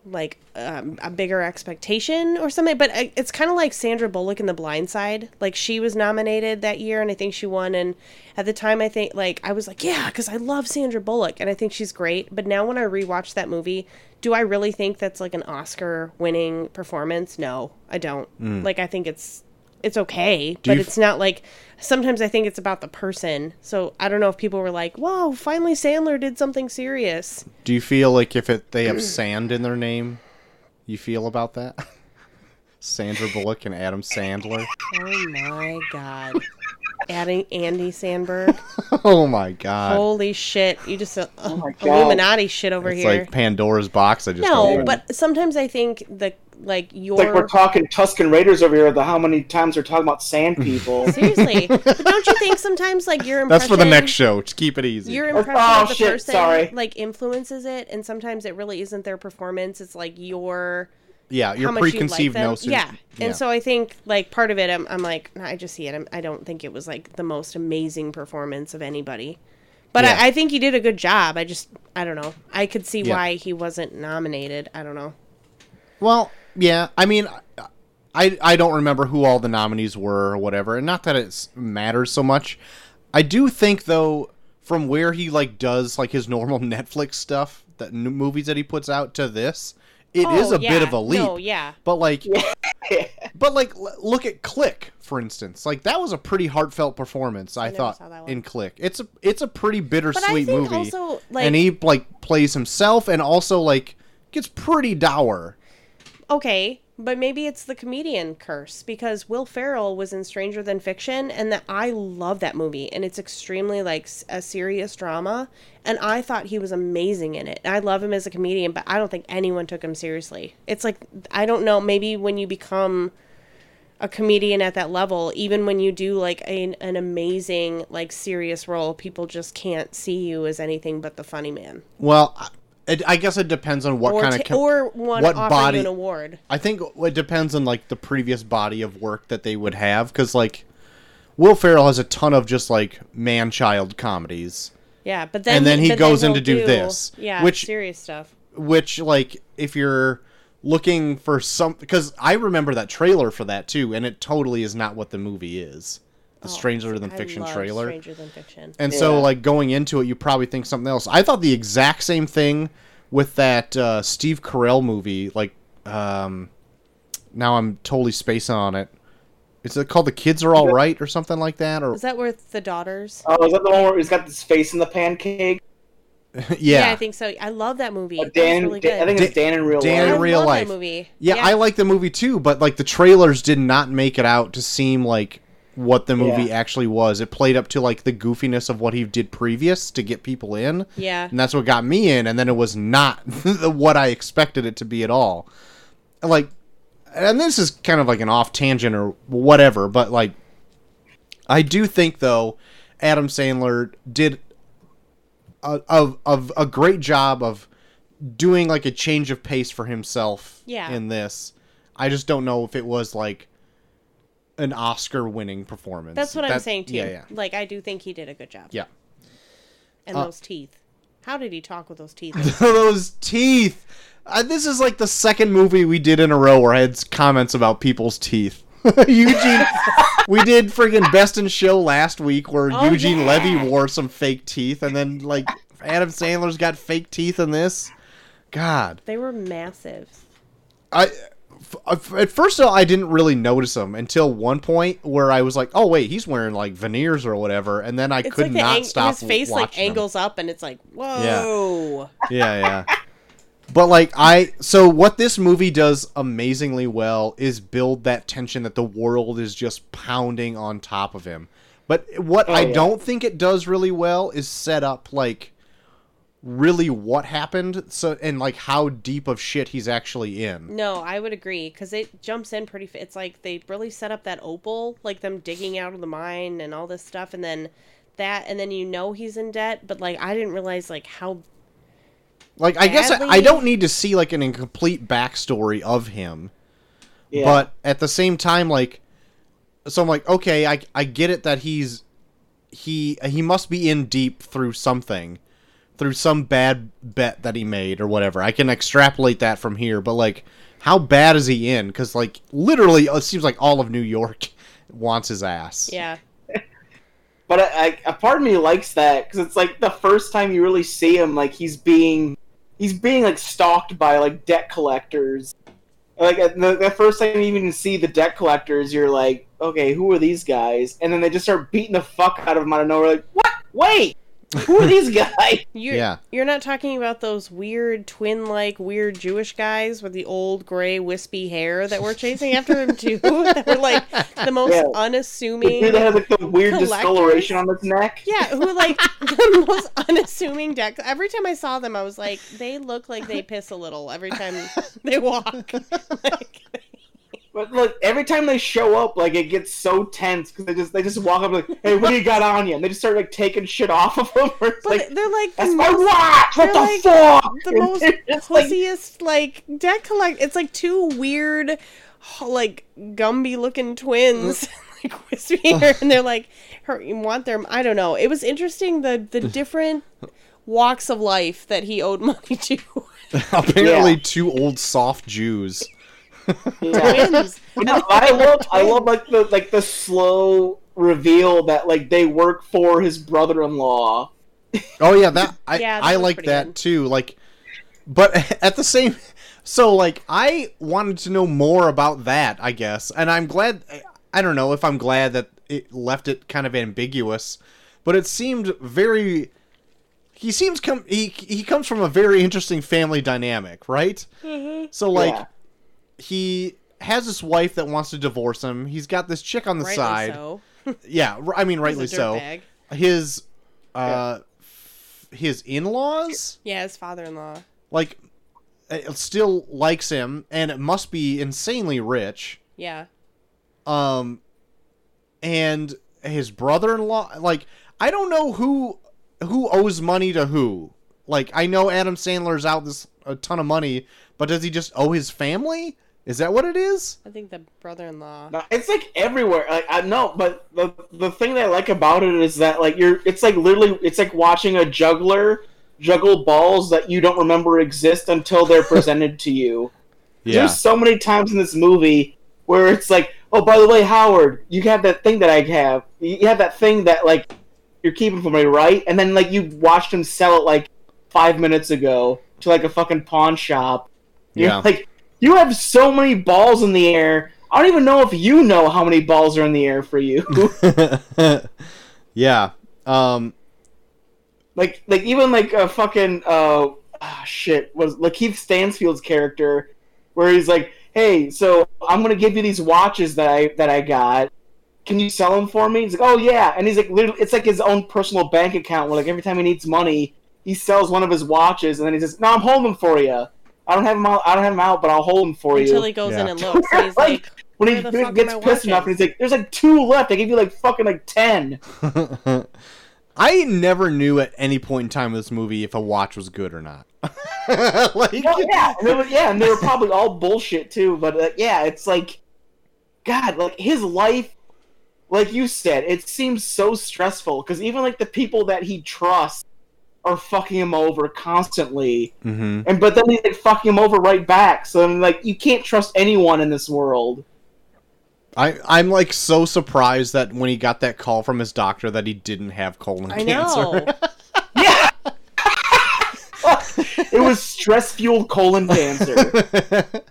Speaker 4: like um, a bigger expectation or something. But I- it's kind of like Sandra Bullock in The Blind Side. Like she was nominated that year, and I think she won. And at the time, I think like I was like, yeah, because I love Sandra Bullock, and I think she's great. But now when I rewatch that movie, do I really think that's like an Oscar-winning performance? No, I don't. Like I think it's it's okay, but
Speaker 1: you f-
Speaker 4: it's not like. Sometimes I think it's about the person. So I don't know if people were like, "Whoa, finally Sandler did something serious."
Speaker 1: Do you feel like if it they have sand in their name, you feel about that? <laughs> Sandra Bullock and Adam Sandler.
Speaker 4: Oh my god. Adding Andy Sandberg. <laughs>
Speaker 1: oh my god.
Speaker 4: Holy shit. You just uh,
Speaker 2: Oh.
Speaker 4: Illuminati shit over
Speaker 1: it's
Speaker 4: here.
Speaker 1: like Pandora's box I just
Speaker 4: no,
Speaker 1: opened.
Speaker 4: but sometimes I think the like your
Speaker 2: It's like we're talking Tusken Raiders over here. The how many times we're talking about sand <laughs> people. <laughs>
Speaker 4: seriously. <laughs> but don't you think sometimes like your impression
Speaker 1: That's for the next show. Just keep it easy.
Speaker 4: Your
Speaker 2: Oh,
Speaker 4: impression
Speaker 2: oh,
Speaker 4: of the
Speaker 2: shit,
Speaker 4: person
Speaker 2: sorry.
Speaker 4: like influences it, and sometimes it really isn't their performance. It's like your
Speaker 1: yeah, your
Speaker 4: how much you like
Speaker 1: preconceived
Speaker 4: them.
Speaker 1: notions.
Speaker 4: Yeah. and so I think like part of it, I'm, I'm like, nah, I just see it. I'm, I don't think it was like the most amazing performance of anybody, but
Speaker 1: Yeah.
Speaker 4: I, I think he did a good job. I just, I don't know. I could see
Speaker 1: Yeah.
Speaker 4: why he wasn't nominated. I don't know.
Speaker 1: Well, yeah. I mean, I I don't remember who all the nominees were or whatever, and not that it matters so much. I do think though, from where he like does like his normal <laughs> Netflix stuff, that n- movies that he puts out to this, it oh, is
Speaker 4: Oh,
Speaker 1: a bit of a leap.
Speaker 4: No, yeah.
Speaker 1: But like, <laughs> but like, l- look at Click for instance. Like that was a pretty heartfelt performance. I,
Speaker 4: never
Speaker 1: thought
Speaker 4: saw that one.
Speaker 1: in Click. It's a it's a pretty
Speaker 4: But I
Speaker 1: bittersweet
Speaker 4: think
Speaker 1: movie,
Speaker 4: also like
Speaker 1: and he like plays himself, and also like gets pretty dour.
Speaker 4: Okay, but maybe it's the comedian curse because Will Ferrell was in Stranger Than Fiction, and that I love that movie, and it's extremely like a serious drama, and I thought he was amazing in it. I love him as a comedian, but I don't think anyone took him seriously. It's like I don't know, maybe when you become a comedian at that level, even when you do like an, an amazing like serious role, people just can't see you as anything but the funny man,
Speaker 1: Well, it, I guess it depends on what
Speaker 4: or
Speaker 1: kind
Speaker 4: t-
Speaker 1: of com-
Speaker 4: or one
Speaker 1: what body-
Speaker 4: an award.
Speaker 1: I think it depends on like the previous body of work that they would have because like Will Ferrell has a ton of just like man-child comedies,
Speaker 4: Yeah, but then
Speaker 1: And then he
Speaker 4: but
Speaker 1: goes in
Speaker 4: he'll
Speaker 1: to do this,
Speaker 4: Yeah,
Speaker 1: which-
Speaker 4: serious stuff.
Speaker 1: which like if you're looking for some because I remember that trailer for that too, and it totally is not what the movie is. The Stranger Than
Speaker 4: Oh, I
Speaker 1: Fiction
Speaker 4: love
Speaker 1: trailer.
Speaker 4: Stranger Than Fiction.
Speaker 1: And so, like going into it, you probably think something else. I thought the exact same thing with that uh, Steve Carell movie. Like, um, now I'm totally spacing on it. Is it called "The Kids Are All Right" or something like that? Or
Speaker 4: Is that worth the daughters?
Speaker 2: Oh, is that the one where he's got this face in the pancake? <laughs>
Speaker 1: yeah,
Speaker 4: I think so. I love that movie.
Speaker 2: Uh,
Speaker 4: That
Speaker 2: Dan,
Speaker 4: really
Speaker 2: Dan-
Speaker 4: good.
Speaker 2: I think it's Dan in real
Speaker 1: Dan
Speaker 2: life.
Speaker 1: in real
Speaker 4: love
Speaker 1: life.
Speaker 4: That movie.
Speaker 1: yeah, I like the movie too, but like the trailers did not make it out to seem like what the movie
Speaker 2: Yeah.
Speaker 1: actually was. It played up to like the goofiness of what he did previous to get people in.
Speaker 4: Yeah.
Speaker 1: and that's what got me in and then it was not <laughs> what i expected it to be at all like and this is kind of like an off tangent or whatever but like i do think though adam sandler did a, a, a, a great job of doing like a change of pace for himself
Speaker 4: Yeah.
Speaker 1: in this i just don't know if it was like an oscar winning performance
Speaker 4: That's what I'm saying too.
Speaker 1: yeah yeah
Speaker 4: Like I do think he did a good job.
Speaker 1: yeah
Speaker 4: And
Speaker 1: Uh,
Speaker 4: those teeth. How did he talk with those teeth? <laughs>
Speaker 1: those teeth. Uh, this is like the second movie we did in a row where I had comments about people's teeth. <laughs> Eugene, <laughs> we did friggin' Best in Show last week where
Speaker 4: Oh,
Speaker 1: Eugene
Speaker 4: yeah.
Speaker 1: Levy wore some fake teeth, and then like Adam Sandler's got fake teeth in this. God,
Speaker 4: they were massive.
Speaker 1: I Uh, at first I didn't really notice him until one point where I was like, oh wait, he's wearing like veneers or whatever, and then I
Speaker 4: It's
Speaker 1: could
Speaker 4: like
Speaker 1: not
Speaker 4: ang-
Speaker 1: stop.
Speaker 4: his face like angles up and it's like, whoa. <laughs>
Speaker 1: yeah yeah but like i so what this movie does amazingly well is build that tension that the world is just pounding on top of him but what oh, i
Speaker 2: yeah.
Speaker 1: don't think it does really well is set up like really what happened so and like how deep of shit he's actually in
Speaker 4: No, I would agree because it jumps in pretty. Fa- it's like they really set up that opal, like them digging out of the mine and all this stuff, and then that, and then you know he's in debt, but like I didn't realize like how
Speaker 1: like i guess I, I don't need to see like an incomplete backstory of him
Speaker 2: Yeah.
Speaker 1: but at the same time like so i'm like okay i i get it that he's he he must be in deep through something through some bad bet that he made or whatever i can extrapolate that from here but like how bad is he in because like literally it seems like all of new york <laughs> wants his ass
Speaker 4: yeah. <laughs>
Speaker 2: But I, I, a part of me likes that because it's like the first time you really see him, like he's being, he's being like stalked by like debt collectors. Like the, the first time you even see the debt collectors, you're like, okay, who are these guys? And then they just start beating the fuck out of him out of nowhere. Like, what? Wait, Who are these guys? <laughs>
Speaker 4: You're,
Speaker 1: Yeah.
Speaker 4: You're not talking about those weird twin like weird Jewish guys with the old gray wispy hair that were chasing after him too. <laughs> that were like the most
Speaker 2: Yeah.
Speaker 4: unassuming.
Speaker 2: Dude that has like the weird
Speaker 4: Collectors?
Speaker 2: discoloration on his neck.
Speaker 4: Yeah, who like <laughs> the most unassuming deck. Every time I saw them, I was like, they look like they piss a little every time they walk. like,
Speaker 2: But look, every time they show up, like it gets so tense because they just they just walk up like, "Hey, what do you got on you?" And they just start like taking shit off of them. <laughs> It's
Speaker 4: but
Speaker 2: like,
Speaker 4: they're like the
Speaker 2: that's my
Speaker 4: most,
Speaker 2: watch. What the
Speaker 4: like
Speaker 2: fuck?
Speaker 4: the <laughs>
Speaker 2: And
Speaker 4: most
Speaker 2: they're just like,
Speaker 4: pussiest like deck collect. It's like two weird, like Gumby looking twins, mm. <laughs> like wispy hair, and they're like, her, you want their. I don't know. It was interesting the the different walks of life that he owed money to.
Speaker 1: Apparently,
Speaker 2: Yeah.
Speaker 1: two old soft Jews.
Speaker 2: Yeah. <laughs> No, I love I love like the like the slow reveal that like they work for his brother-in-law.
Speaker 1: Oh yeah, that I
Speaker 4: Yeah, that
Speaker 1: I like that
Speaker 4: good.
Speaker 1: too. Like, but <laughs> at the same, so like I wanted to know more about that. I guess, and I'm glad. I don't know if I'm glad that it left it kind of ambiguous, but it seemed very. He seems come he he comes from a very interesting family dynamic, right? So like
Speaker 2: Yeah.
Speaker 1: He has this wife that wants to divorce him. He's got this chick on the
Speaker 4: Rightly
Speaker 1: side.
Speaker 4: so. <laughs>
Speaker 1: Yeah, r- I mean
Speaker 4: He's a
Speaker 1: rightly so.
Speaker 4: dirtbag.
Speaker 1: His uh f- his in-laws
Speaker 4: Yeah, his father-in-law.
Speaker 1: like uh, still likes him and it must be insanely rich.
Speaker 4: Yeah.
Speaker 1: Um and his brother-in-law like I don't know who who owes money to who. Like I know Adam Sandler's out this a ton of money, but does he just owe his family? Is that what it is?
Speaker 4: I think the brother-in-law.
Speaker 2: No, it's like everywhere. Like I know, but the the thing that I like about it is that like you're it's like literally it's like watching a juggler juggle balls that you don't remember exist until they're <laughs> presented to you. Yeah. There's so many times in this movie where it's like, oh, by the way, Howard, you have that thing that I have. You have that thing that like you're keeping from me, right? And then like you watched him sell it like five minutes ago to like a fucking pawn shop. You're
Speaker 1: Yeah.
Speaker 2: like, you have so many balls in the air. I don't even know if you know how many balls are in the air for you. <laughs> <laughs>
Speaker 1: yeah. Um
Speaker 2: like like even like a fucking uh ah, shit was Lakeith Stansfield's character where he's like, "Hey, so I'm gonna give you these watches that I that I got. Can you sell them for me?" He's like, "Oh yeah," and he's like, literally, it's like his own personal bank account where like every time he needs money, he sells one of his watches, and then he says, "No, I'm holding them for you. I don't have them out. I don't have them out, but I'll hold them for
Speaker 4: Until
Speaker 2: you."
Speaker 4: Until he goes
Speaker 1: Yeah.
Speaker 4: in and <laughs> looks, and he's like,
Speaker 2: when he,
Speaker 4: the
Speaker 2: when he
Speaker 4: fuck are
Speaker 2: gets
Speaker 4: my
Speaker 2: pissed enough, and he's like, "There's like two left. I give you like fucking like ten. <laughs>
Speaker 1: I never knew at any point in time of this movie if a watch was good or not. <laughs> like,
Speaker 2: Well, yeah, and they were, yeah, and they were probably all bullshit too. But uh, yeah, it's like, God, like his life, like you said, it seems so stressful because even like the people that he trusts are fucking him over constantly,
Speaker 1: hmm
Speaker 2: and but then he's like fucking him over right back. So I'm like, you can't trust anyone in this world.
Speaker 1: I I'm like so surprised that when he got that call from his doctor that he didn't have colon
Speaker 4: I
Speaker 1: cancer.
Speaker 4: know. <laughs>
Speaker 2: Yeah. <laughs> it was stress fueled colon cancer. <laughs>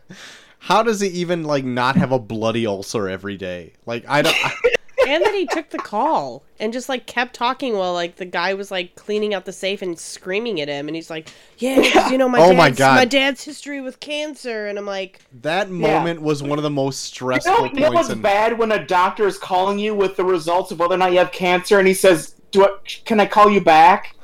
Speaker 1: How does he even like not have a bloody ulcer every day? Like I don't. I,
Speaker 4: and that he took the call and just like kept talking while like the guy was like cleaning out the safe and screaming at him and he's like yeah 'cause, you know my
Speaker 1: Oh
Speaker 4: dad's
Speaker 1: my God.
Speaker 4: my dad's history with cancer and i'm like
Speaker 1: that moment was one of the most
Speaker 2: You
Speaker 1: stressful
Speaker 2: know, you know
Speaker 1: points.
Speaker 2: what's
Speaker 1: in,
Speaker 2: bad when a doctor is calling you with the results of whether or not you have cancer, and he says, "Do I, can I call you back?"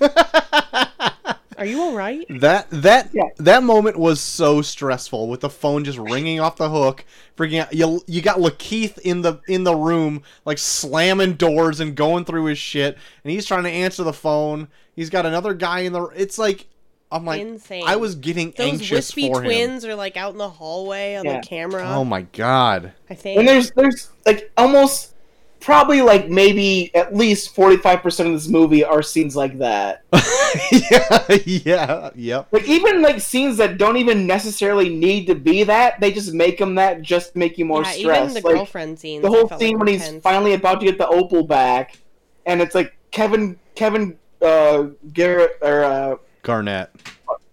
Speaker 2: <laughs>
Speaker 4: are you all right
Speaker 1: That that
Speaker 2: Yeah.
Speaker 1: that moment was so stressful with the phone just ringing off the hook. Freaking out. You you got Lakeith in the in the room like slamming doors and going through his shit, and he's trying to answer the phone. He's got another guy in the. It's like I'm like
Speaker 4: Insane.
Speaker 1: I was getting
Speaker 4: those
Speaker 1: anxious
Speaker 4: wispy
Speaker 1: for him.
Speaker 4: twins are like out in the hallway on
Speaker 2: Yeah.
Speaker 4: the camera
Speaker 1: Oh my god.
Speaker 4: i think
Speaker 2: and there's there's like almost probably like maybe at least forty five percent of this movie are scenes like that. <laughs>
Speaker 1: yeah, yeah, yep.
Speaker 2: Like even like scenes that don't even necessarily need to be that, they just make them that just make you more
Speaker 4: yeah,
Speaker 2: stressed.
Speaker 4: even the
Speaker 2: like,
Speaker 4: girlfriend scenes
Speaker 2: the whole scene
Speaker 4: like
Speaker 2: when
Speaker 4: were
Speaker 2: he's finally about to get the opal back, and it's like Kevin Kevin uh Garrett or uh
Speaker 1: Garnett.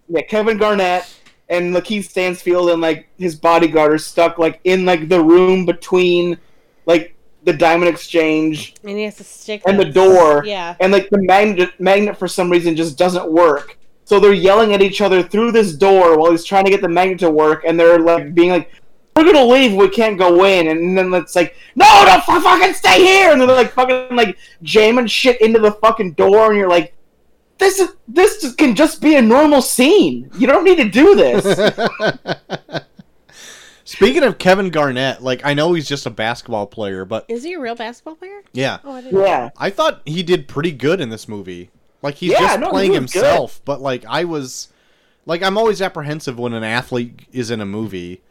Speaker 2: yeah Kevin Garnett and Lakeith Stansfield and like his bodyguard are stuck like in like the room between like the diamond exchange
Speaker 4: And he has to stick
Speaker 2: and the door,
Speaker 4: Yeah.
Speaker 2: and like the magnet magnet for some reason just doesn't work. So they're yelling at each other through this door while he's trying to get the magnet to work, and they're like being like, "We're gonna leave. We can't go in." And then it's like, "No, don't fu- fucking stay here!" And they're like fucking like jamming shit into the fucking door, and you're like, "This is this can just be a normal scene. You don't need to do this." <laughs>
Speaker 1: Speaking of Kevin Garnett, like I know he's just a basketball player, but
Speaker 4: Is he a real basketball player?
Speaker 1: yeah,
Speaker 4: Oh, I didn't. know.
Speaker 2: yeah,
Speaker 1: I thought he did pretty good in this movie. Like he's
Speaker 2: Yeah,
Speaker 1: just
Speaker 2: no, he
Speaker 1: playing
Speaker 2: good.
Speaker 1: himself, but like I was like I'm always apprehensive when an athlete is in a movie.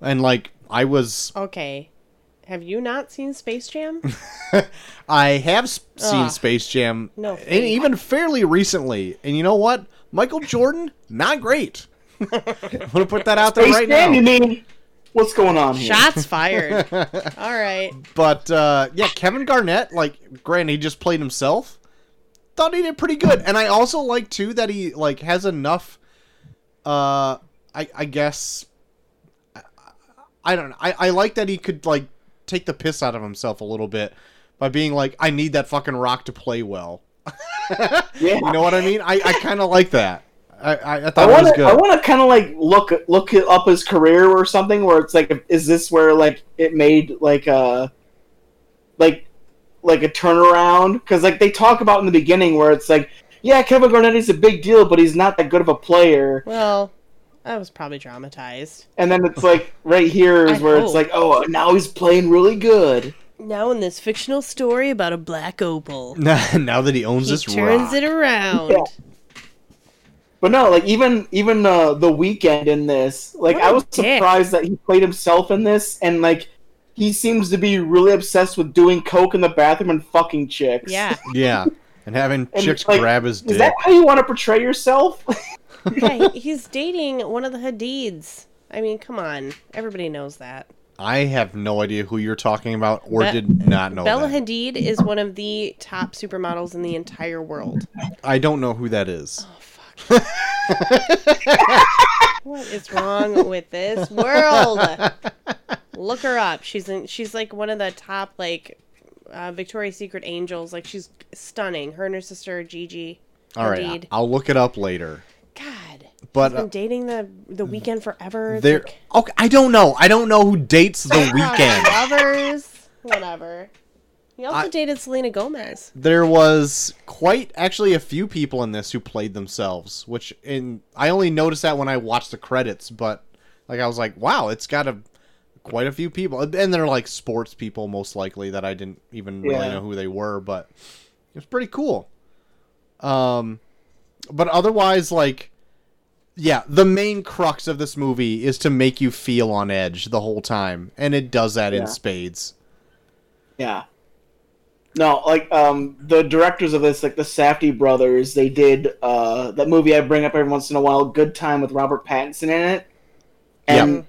Speaker 1: And like I was
Speaker 4: Okay. Have you not seen Space Jam? <laughs>
Speaker 1: I have s- seen Space Jam
Speaker 4: No
Speaker 1: and even fairly recently. And you know what? Michael Jordan, not great. <laughs> I'm gonna put that out there
Speaker 2: Space
Speaker 1: right
Speaker 2: Jam,
Speaker 1: now.
Speaker 2: You mean what's going on here?
Speaker 4: Shots fired. <laughs> All right.
Speaker 1: But uh, yeah, Kevin Garnett, like, granted, he just played himself. Thought he did pretty good, and I also like too that he like has enough. Uh, I I guess. I, I don't know. I I like that he could like take the piss out of himself a little bit by being like, I need that fucking rock to play well. <laughs>
Speaker 2: Yeah.
Speaker 1: You know what I mean? I I kind of like that. I I, I
Speaker 2: I
Speaker 1: thought it was
Speaker 2: want to.
Speaker 1: good.
Speaker 2: I want to kind of like look look up his career or something. Where it's like, is this where like it made like a like like a turnaround? Because like they talk about in the beginning, where it's like, yeah, Kevin Garnett is a big deal, but he's not that good of a player.
Speaker 4: Well, I was probably dramatized.
Speaker 2: And then it's like right here is
Speaker 4: I
Speaker 2: where it's like, oh, now he's playing really good.
Speaker 4: Now in this fictional story about a black opal, <laughs>
Speaker 1: now that he owns
Speaker 4: he
Speaker 1: this
Speaker 4: turns
Speaker 1: rock.
Speaker 4: it around.
Speaker 2: Yeah. But no, like even even uh, the Weeknd in this, like
Speaker 4: What
Speaker 2: I
Speaker 4: a
Speaker 2: was
Speaker 4: dick.
Speaker 2: surprised that he played himself in this, and like he seems to be really obsessed with doing coke in the bathroom and fucking chicks.
Speaker 4: Yeah. <laughs>
Speaker 1: Yeah, and having
Speaker 2: And,
Speaker 1: chicks
Speaker 2: like,
Speaker 1: grab his dick.
Speaker 2: Is
Speaker 1: dick.
Speaker 2: that how you want to portray yourself? <laughs>
Speaker 4: yeah, he's dating one of the Hadids. I mean, come on. Everybody knows that.
Speaker 1: I have no idea who you're talking about or
Speaker 4: Be-
Speaker 1: did not know
Speaker 4: Bella
Speaker 1: that.
Speaker 4: Hadid is one of the top supermodels in the entire world.
Speaker 1: I don't know who that is.
Speaker 4: Oh fuck. What is wrong with this world? Look her up. She's in, she's like one of the top like uh, Victoria's Secret angels. Like she's stunning. Her and her sister Gigi.
Speaker 1: All right. I'll look it up later.
Speaker 4: God.
Speaker 1: But, uh,
Speaker 4: dating the the Weeknd forever.
Speaker 1: There.
Speaker 4: like-
Speaker 1: Okay, I don't know. I don't know who dates the <laughs> Weeknd.
Speaker 4: Lovers. Whatever. He also
Speaker 1: I-
Speaker 4: dated Selena Gomez.
Speaker 1: There was quite actually a few people in this who played themselves, which in I only noticed that when I watched the credits, but like I was like, wow, it's got a quite a few people, and they're like sports people most likely that I didn't even really know who they were, but it was pretty cool. Um, but otherwise, like, yeah, the main crux of this movie is to make you feel on edge the whole time, and it does that in spades.
Speaker 2: yeah. No, like um the directors of this, like the Safdie brothers, they did uh that movie I bring up every once in a while, Good Time with Robert Pattinson in it. And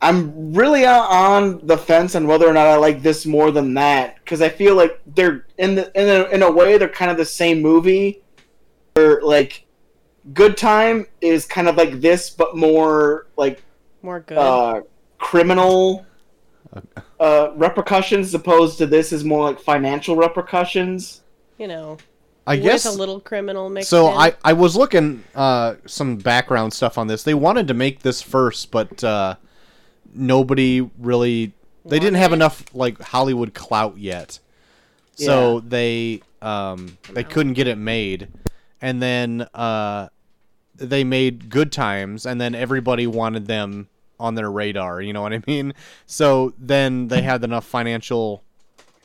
Speaker 2: I'm really uh, on the fence on whether or not I like this more than that because I feel like they're in the in a, in a way they're kind of the same movie. Where like Good Time is kind of like this, but more like
Speaker 4: More good.
Speaker 2: uh, criminal uh, repercussions, opposed to this is more like financial repercussions.
Speaker 4: you know.
Speaker 1: I
Speaker 4: with
Speaker 1: guess
Speaker 4: a little criminal mixed
Speaker 1: So
Speaker 4: in.
Speaker 1: I, I was looking uh, some background stuff on this. They wanted to make this first, but uh, nobody really. They didn't have enough like Hollywood clout yet, so they um, they couldn't get it made. And then uh, they made Good Times, and then everybody wanted them on their radar. You know what I mean? So then they had enough financial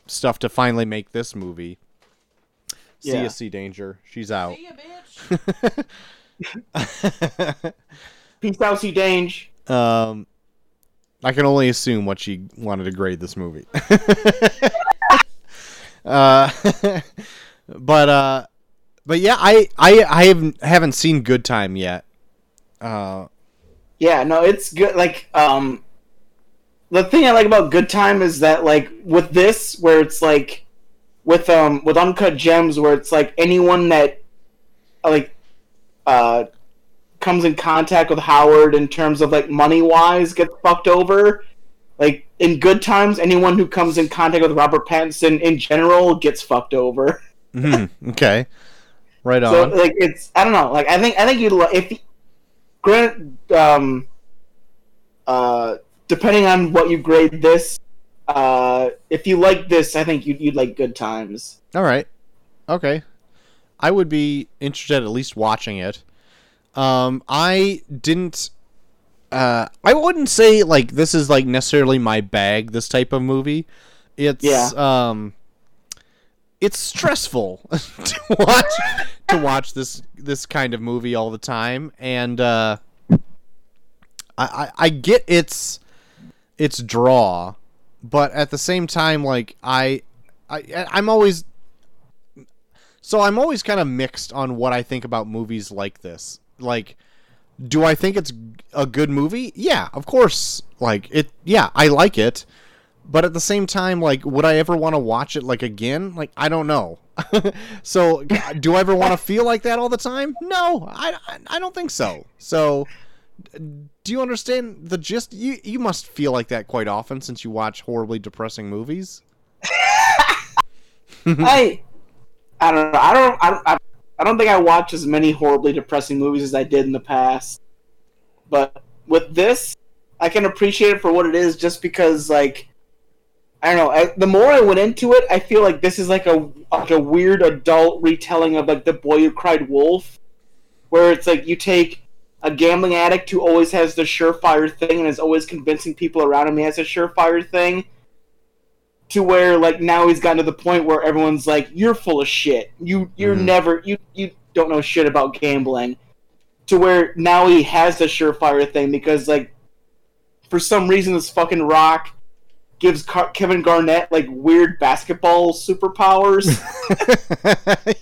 Speaker 1: stuff to finally make this movie. See
Speaker 2: Yeah.
Speaker 1: ya, Sea Danger. She's out. <laughs>
Speaker 2: Peace out, C. Danger.
Speaker 1: Um, I can only assume what she wanted to grade this movie. <laughs> uh, <laughs> but uh, but yeah, I I I haven't haven't seen Good Time yet. Uh,
Speaker 2: Yeah, no, it's good. Like, um, the thing I like about Good Time is that, like, with this, where it's like, with um, with Uncut Gems, where it's like anyone that, like, uh, comes in contact with Howard in terms of like money wise gets fucked over. Like in good times, anyone who comes in contact with Robert Pattinson in general gets fucked over.
Speaker 1: Mhm, okay. Right on.
Speaker 2: So like it's I don't know like I think I think you'd li- if grant um uh depending on what you grade this uh if you like this I think you'd you'd like Good Times.
Speaker 1: All right. Okay. I would be interested at least watching it. Um, I didn't. Uh, I wouldn't say like this is like necessarily my bag. This type of movie. It's
Speaker 2: Yeah.
Speaker 1: um. It's stressful <laughs> to watch to watch this this kind of movie all the time, and uh, I, I I get its its draw, but at the same time, like I I I'm always so I'm always kind of mixed on what I think about movies like this. Like, do I think it's a good movie? Yeah, of course. Like it. Yeah, I like it. But at the same time, like, would I ever want to watch it like again? Like, I don't know. <laughs> so, do I ever want to feel like that all the time? No, I, I, don't think so. So, do you understand the gist? You you must feel like that quite often since you watch horribly depressing movies. <laughs>
Speaker 2: I I don't know. I don't I, don't- I I don't think I watch as many horribly depressing movies as I did in the past. But with this, I can appreciate it for what it is just because like I don't know, I, the more I went into it, I feel like this is like a like a weird adult retelling of like The Boy Who Cried Wolf where it's like you take a gambling addict who always has the surefire thing and is always convincing people around him he has a surefire thing to where like now he's gotten to the point where everyone's like you're full of shit. You you're
Speaker 1: Mhm.
Speaker 2: never you you don't know shit about gambling. To where now he has the surefire thing because like for some reason this fucking rock gives Car- Kevin Garnett like weird basketball superpowers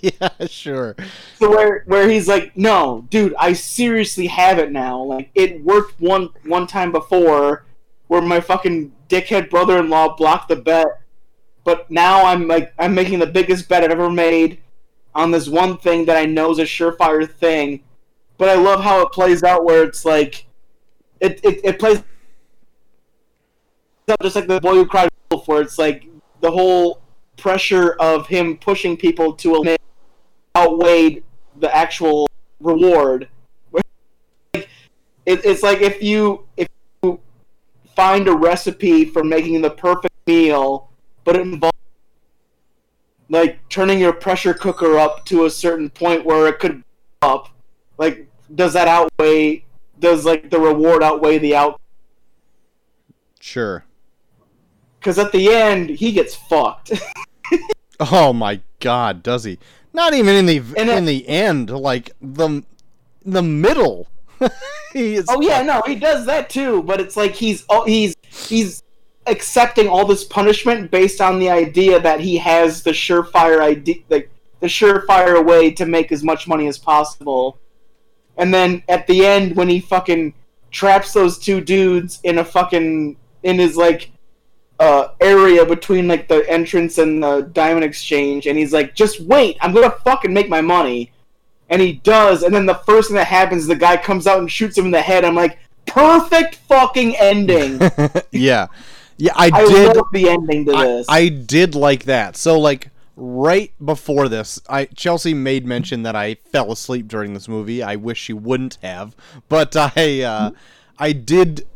Speaker 2: <laughs>
Speaker 1: yeah, sure.
Speaker 2: so where where he's like, no, dude, I seriously have it now. Like it worked one one time before, where my fucking dickhead brother-in-law blocked the bet, but now I'm like I'm making the biggest bet I've ever made on this one thing that I know is a surefire thing. But I love how it plays out where it's like, it it, it plays just like the boy who cried wolf, where it's like the whole pressure of him pushing people to a outweighed the actual reward. Like, it, it's like if you if you find a recipe for making the perfect meal, but it involves like turning your pressure cooker up to a certain point where it could up. Like, does that outweigh? Does like the reward outweigh the out?
Speaker 1: Sure.
Speaker 2: Because at the end, he gets fucked. <laughs>
Speaker 1: Oh my god, does he? Not even in the
Speaker 2: And it-
Speaker 1: in the end, like the the middle. <laughs> he is
Speaker 2: Oh yeah, no, he does that too. But it's like he's oh, he's he's accepting all this punishment based on the idea that he has the surefire idea, like the surefire way to make as much money as possible. And then at the end, when he fucking traps those two dudes in a fucking in his like uh, area between like the entrance and the diamond exchange, and he's like, "Just wait, I'm gonna fucking make my money." And he does, and then the first thing that happens, the guy comes out and shoots him in the head. I'm like, perfect fucking ending. <laughs>
Speaker 1: yeah. Yeah, I,
Speaker 2: I
Speaker 1: did
Speaker 2: love the ending to
Speaker 1: I,
Speaker 2: this.
Speaker 1: I did like that. So like right before this, I Chelsea made mention that I fell asleep during this movie. I wish she wouldn't have, but I uh, I did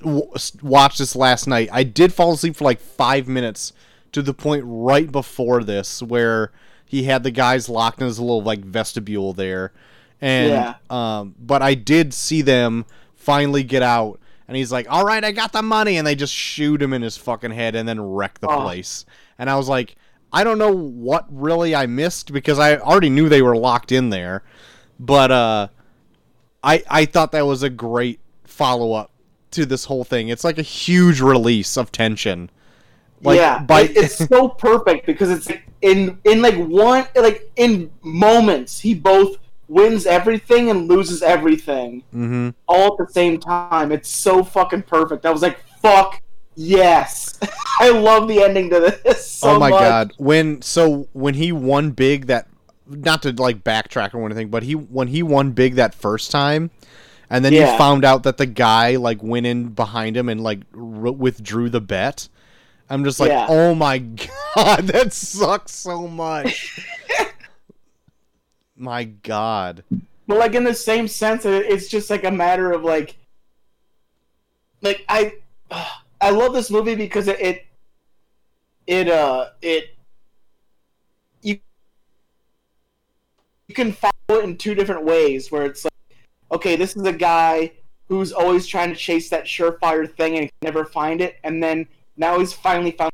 Speaker 1: w- s- watch this last night. I did fall asleep for like five minutes to the point right before this where he had the guys locked in his little like vestibule there, and
Speaker 2: Yeah.
Speaker 1: um, but I did see them finally get out. And he's like, "All right, I got the money," and they just shoot him in his fucking head and then wreck the
Speaker 2: Oh.
Speaker 1: place. And I was like, I don't know what really I missed because I already knew they were locked in there, but uh, I I thought that was a great follow up to this whole thing. It's like a huge release of tension. Like,
Speaker 2: yeah,
Speaker 1: by
Speaker 2: it- it's <laughs> so perfect because it's in in like one like in moments he both wins everything and loses everything
Speaker 1: hmm
Speaker 2: all at the same time. It's so fucking perfect. I was like, fuck yes. <laughs> I love the ending to this. <laughs> So
Speaker 1: oh my
Speaker 2: much.
Speaker 1: god! When so when he won big that not to like backtrack or anything, but he when he won big that first time, and then
Speaker 2: Yeah.
Speaker 1: you found out that the guy like went in behind him and like withdrew the bet. I'm just like,
Speaker 2: Yeah.
Speaker 1: oh my <laughs> god, that sucks so much. <laughs> my god.
Speaker 2: But like in the same sense, it's just like a matter of like, like I, <sighs> I love this movie because it, it, it, uh, it, you, you can follow it in two different ways. Where it's like, okay, this is a guy who's always trying to chase that surefire thing and never find it, and then now he's finally found.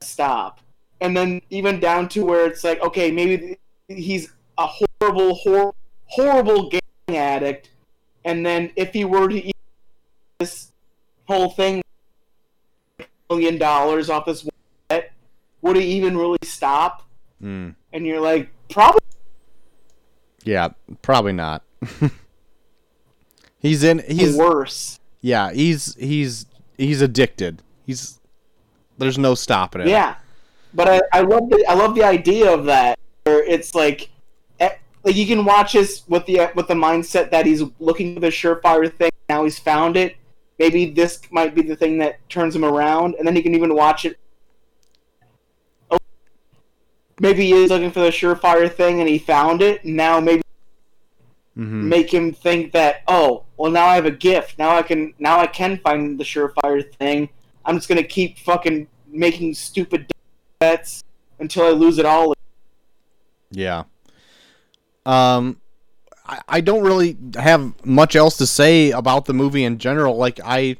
Speaker 2: Stop and then even down to where it's like, okay, maybe he's a horrible, hor- horrible gambling addict, and then if he were to eat this whole thing, million dollars off this would he even really stop?
Speaker 1: Hmm.
Speaker 2: And you're like, probably.
Speaker 1: Yeah, probably not. <laughs> he's in. He's
Speaker 2: worse.
Speaker 1: yeah. He's he's he's addicted. He's there's no stopping it.
Speaker 2: Yeah, but I, I love the I love the idea of that. Where it's like, eh, like you can watch this with the with the mindset that he's looking for the surefire thing. Now he's found it. Maybe this might be the thing that turns him around, and then he can even watch it. Maybe he is looking for the surefire thing, and he found it. Now maybe
Speaker 1: hmm
Speaker 2: make him think that oh well now I have a gift now I can now I can find the surefire thing I'm just gonna keep fucking making stupid bets until I lose it all
Speaker 1: Yeah. Um, I, I don't really have much else to say about the movie in general. Like I,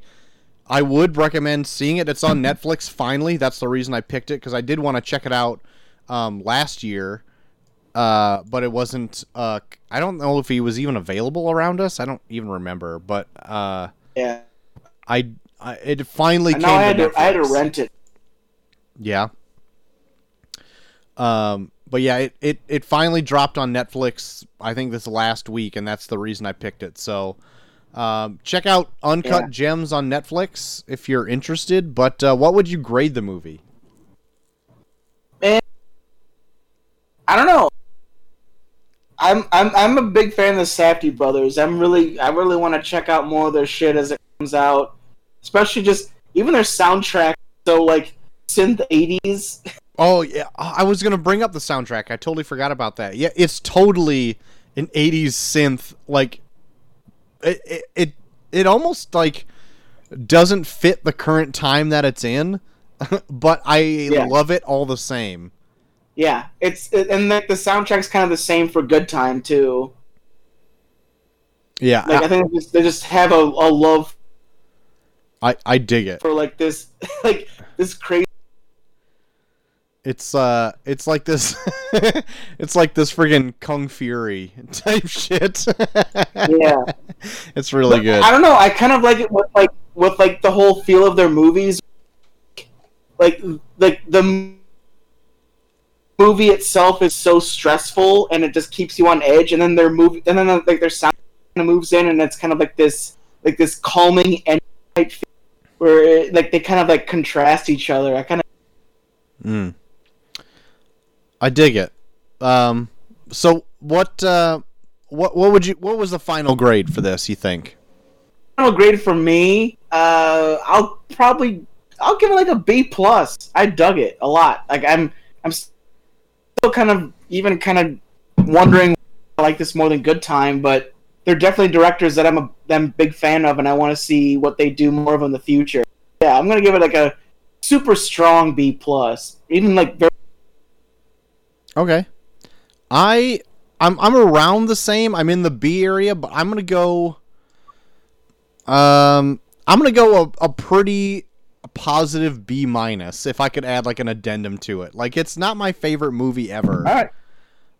Speaker 1: I would recommend seeing it. It's on Netflix finally. That's the reason I picked it because I did want to check it out um, last year, uh, but it wasn't. Uh, I don't know if he was even available around us. I don't even remember. But uh,
Speaker 2: yeah
Speaker 1: I, I it finally
Speaker 2: and
Speaker 1: came.
Speaker 2: I had
Speaker 1: to
Speaker 2: to I had to rent it
Speaker 1: Yeah. Um, but yeah, it, it, it finally dropped on Netflix. I think this last week, and that's the reason I picked it. So, um, check out Uncut
Speaker 2: Yeah.
Speaker 1: Gems on Netflix if you're interested. But uh, what would you grade the movie?
Speaker 2: I don't know I'm I'm I'm a big fan of the Safdie brothers I'm really I really want to check out more of their shit as it comes out especially just even their soundtrack so like synth 80s <laughs>
Speaker 1: Oh yeah, I was gonna bring up the soundtrack. I totally forgot about that. Yeah, it's totally an '80s synth. Like, it it it, it almost like doesn't fit the current time that it's in, <laughs> but I love it all the same.
Speaker 2: Yeah, it's it, and like the soundtrack's kind of the same for Good Time too.
Speaker 1: Yeah,
Speaker 2: Like I think they just, they just have a, a love
Speaker 1: I I dig it.
Speaker 2: for like this <laughs> like this crazy.
Speaker 1: It's uh, it's like this, <laughs> it's like this friggin' Kung Fury <laughs> type shit.
Speaker 2: Yeah,
Speaker 1: it's really good.
Speaker 2: I don't know. I kind of like it with like with like the whole feel of their movies. Like like the movie itself is so stressful and it just keeps you on edge, and then their movie and then like their sound kind of moves in and it's kind of like this like this calming end type feel where it, like they kind of like contrast each other. I kind of
Speaker 1: Mm. I dig it. Um, so what? Uh, what? What would you? What was the final grade for this? You think?
Speaker 2: final grade for me, uh, I'll probably I'll give it like a B plus. I dug it a lot. Like I'm I'm still kind of even kind of wondering I like this more than Good Time, but they're definitely directors that I'm a a big fan of, and I want to see what they do more of in the future. Yeah, I'm gonna give it like a super strong B plus. Even like very
Speaker 1: Okay. I I'm I'm around the same. I'm in the B area, but I'm gonna go. Um, I'm gonna go a, a pretty positive B minus if I could add like an addendum to it. Like it's not my favorite movie ever.
Speaker 2: right.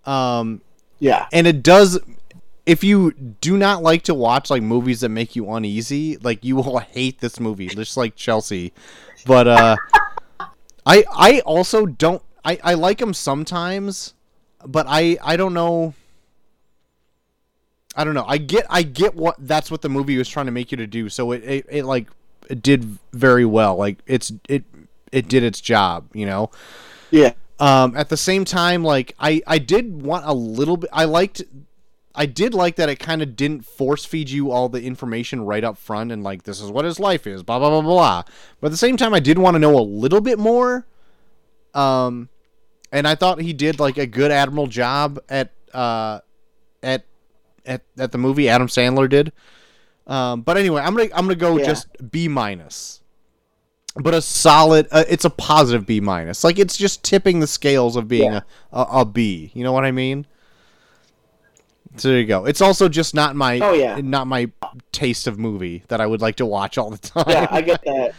Speaker 1: Um,
Speaker 2: Yeah,
Speaker 1: and it does if you do not like to watch like movies that make you uneasy like you will <laughs> hate this movie just like chelsea but uh <laughs> i i also don't i i like them sometimes but i i don't know i don't know i get i get what that's what the movie was trying to make you to do so it it, it like it did very well like it's it it did its job you know
Speaker 2: yeah,
Speaker 1: um, at the same time, like I, I did want a little bit. I liked I did like that it kind of didn't force feed you all the information right up front and like this is what his life is, blah blah blah blah. But at the same time, I did want to know a little bit more. Um, and I thought he did like a good admiral job at uh at at at the movie Adam Sandler did. Um, but anyway, I'm gonna I'm gonna go
Speaker 2: Yeah.
Speaker 1: just B minus. But a solid, uh, it's a positive B minus. Like it's just tipping the scales of being
Speaker 2: Yeah.
Speaker 1: a, a a B. You know what I mean? So there you go. It's also just not my
Speaker 2: Oh, yeah.
Speaker 1: not my taste of movie that I would like to watch all the <laughs> time.
Speaker 2: Yeah, I get that.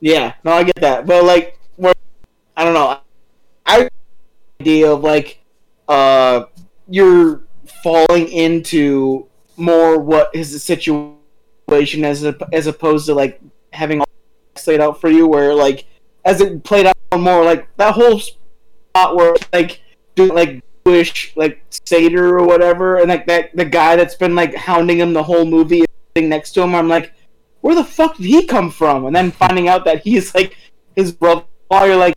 Speaker 2: Yeah, no, I get that. But like, I don't know. I idea of like, uh, you're falling into more what is the situation as a, as opposed to like having all laid out for you. Where like, as it played out more, like that whole spot where like doing like Jewish like Seder or whatever, and like that the guy that's been like hounding him the whole movie sitting next to him. I'm like where the fuck did he come from? And then finding out that he's like his brother, you're like,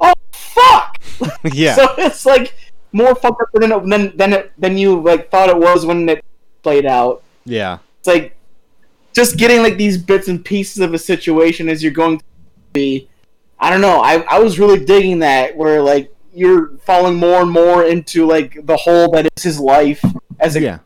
Speaker 2: oh fuck. <laughs>
Speaker 1: yeah. <laughs>
Speaker 2: So it's like more fucked up than than than, it, than you like thought it was when it played out.
Speaker 1: yeah.
Speaker 2: It's like just getting like these bits and pieces of a situation as you're going to be. I don't know. I I was really digging that where like you're falling more and more into like the hole that is his life as a
Speaker 1: Yeah.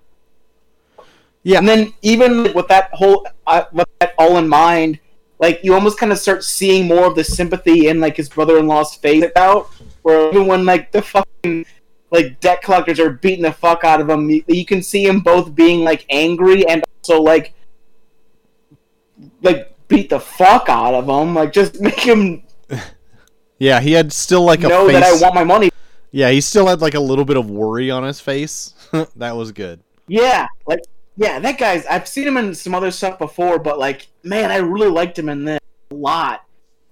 Speaker 1: Yeah.
Speaker 2: and then even with that whole uh, with that all in mind, like you almost kind of start seeing more of the sympathy in like his brother-in-law's face about Where even when like the fucking like debt collectors are beating the fuck out of him, you, you can see him both being like angry and also like like beat the fuck out of him. Like just <laughs> make him <laughs>
Speaker 1: Yeah, he had still like a
Speaker 2: know
Speaker 1: face.
Speaker 2: that I want my money.
Speaker 1: Yeah, he still had like a little bit of worry on his face. <laughs> that was good.
Speaker 2: Yeah, like yeah, that guy's. I've seen him in some other stuff before, but like, man, I really liked him in this a lot,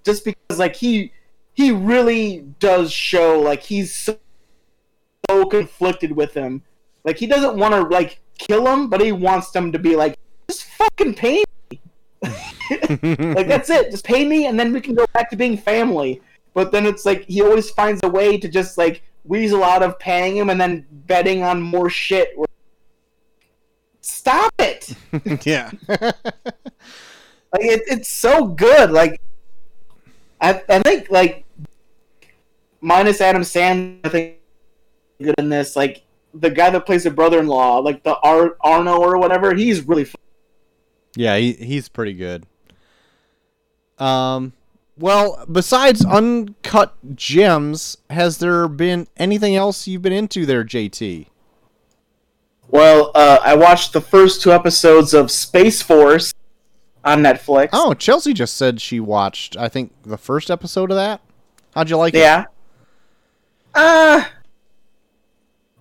Speaker 2: just because like he he really does show like he's so, so conflicted with him. Like he doesn't want to like kill him, but he wants them to be like, just fucking pay me. <laughs> like that's it, just pay me, and then we can go back to being family. But then it's like he always finds a way to just like weasel out of paying him and then betting on more shit. Stop it! <laughs>
Speaker 1: yeah. <laughs>
Speaker 2: Like it, it's so good. Like I, I think like minus Adam Sandler, I think good in this. Like the guy that plays the brother-in-law, like the Ar- Arno or whatever, he's really. Fun.
Speaker 1: yeah, he, he's pretty good. Um well, besides Uncut Gems, has there been anything else you've been into there, JT?
Speaker 2: Well, uh, I watched the first two episodes of Space Force on Netflix.
Speaker 1: Oh, Chelsea just said she watched, I think, the first episode of that. How'd you like it?
Speaker 2: Yeah. Uh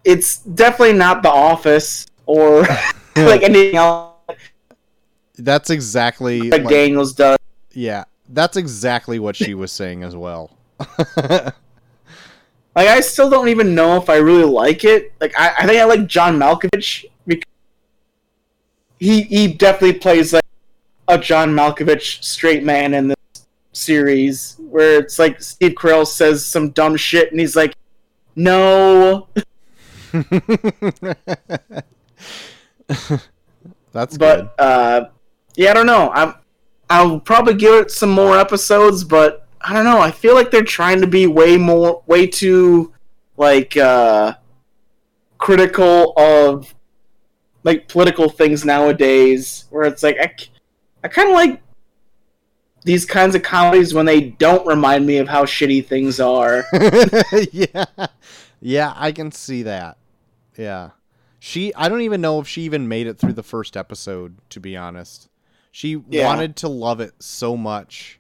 Speaker 2: it's definitely not The Office or <laughs> <laughs> like anything else
Speaker 1: That's exactly
Speaker 2: like
Speaker 1: like-
Speaker 2: Daniels does.
Speaker 1: yeah, that's exactly what she was saying as well. <laughs>
Speaker 2: Like I still don't even know if I really like it. Like I, I think I like John Malkovich because he he definitely plays like a John Malkovich straight man in this series where it's like Steve Carell says some dumb shit and he's like, No, <laughs>
Speaker 1: that's good.
Speaker 2: but uh, yeah, I don't know. I'm I'll probably give it some more episodes, but I don't know. I feel like they're trying to be way more, way too like uh, critical of like political things nowadays. Where it's like I, I kind of like these kinds of comedies when they don't remind me of how shitty things are. <laughs>
Speaker 1: yeah. Yeah, I can see that. Yeah. She I don't even know if she even made it through the first episode to be honest. She
Speaker 2: Yeah.
Speaker 1: wanted to love it so much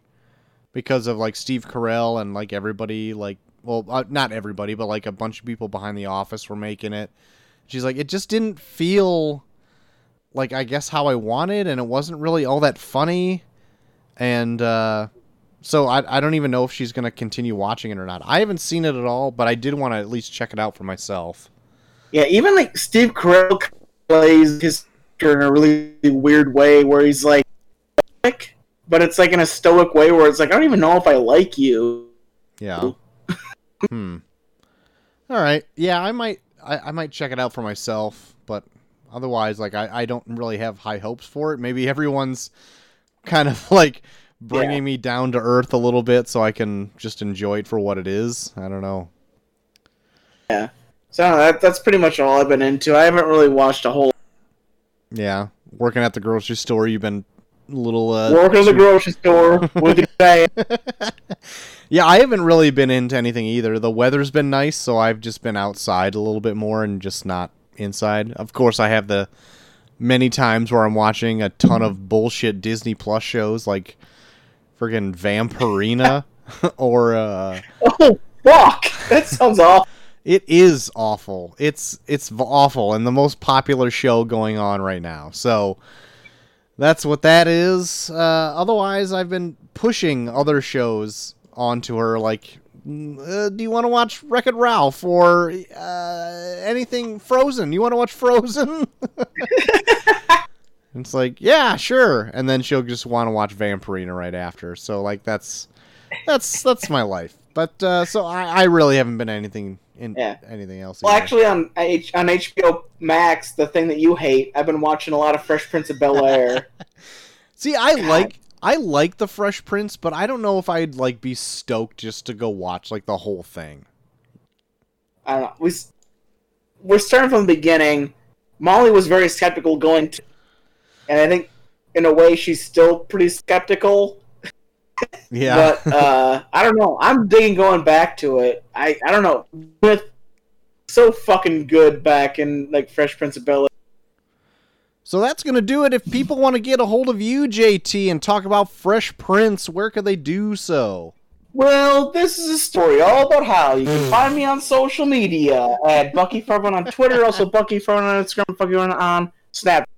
Speaker 1: because of like Steve Carell and like everybody like well uh, not everybody but like a bunch of people behind the office were making it. She's like it just didn't feel like I guess how I wanted and it wasn't really all that funny and uh so I, I don't even know if she's going to continue watching it or not. I haven't seen it at all, but I did want to at least check it out for myself.
Speaker 2: Yeah, even like Steve Carell plays his character in a really weird way, where he's like, but it's like in a stoic way where it's like I don't even know if I like you.
Speaker 1: Yeah. <laughs> hmm. All right. Yeah, I might I, I might check it out for myself, but otherwise, like I, I don't really have high hopes for it. Maybe everyone's kind of <laughs> like bringing
Speaker 2: Yeah.
Speaker 1: me down to earth a little bit, so I can just enjoy it for what it is. I don't know.
Speaker 2: So that, that's pretty much all I've been into. I haven't really watched a whole
Speaker 1: Yeah, working at the grocery store, you've been a little. Uh,
Speaker 2: working at the grocery store with the guy. <laughs>
Speaker 1: Yeah, I haven't really been into anything either. The weather's been nice, so I've just been outside a little bit more and just not inside. Of course, I have the many times where I'm watching a ton of bullshit Disney Plus shows like friggin' Vampirina <laughs> <laughs> or uh
Speaker 2: Oh fuck! That sounds awful.
Speaker 1: It is awful. It's it's awful and the most popular show going on right now. So that's what that is. Uh, otherwise, I've been pushing other shows onto her. Like, mm, uh, do you want to watch Wreck It Ralph or uh, anything Frozen? You want to watch Frozen? <laughs> it's like, yeah, sure. And then she'll just want to watch Vampirina right after. So like, that's that's that's my life. But uh, so I, I really haven't been anything in
Speaker 2: Yeah.
Speaker 1: anything else.
Speaker 2: Well,
Speaker 1: either.
Speaker 2: actually, on H- on HBO Max, the thing that you hate, I've been watching a lot of Fresh Prince of Bel Air. <laughs>
Speaker 1: See, I
Speaker 2: God.
Speaker 1: like I like the Fresh Prince, but I don't know if I'd like be stoked just to go watch like the whole thing.
Speaker 2: I don't know. We we're starting from the beginning. Molly was very skeptical going to, and I think in a way she's still pretty skeptical.
Speaker 1: Yeah.
Speaker 2: But uh, I don't know. I'm digging going back to it. I I don't know. With so fucking good back in like Fresh Prince of Bel Air.
Speaker 1: so that's gonna do it. If people want to get a hold of you, JT, and talk about Fresh Prince, where could they do so?
Speaker 2: Well, this is a story all about how you can find me on social media at Bucky Farman on Twitter, also Bucky Farman on Instagram, Bucky Farman on Snap.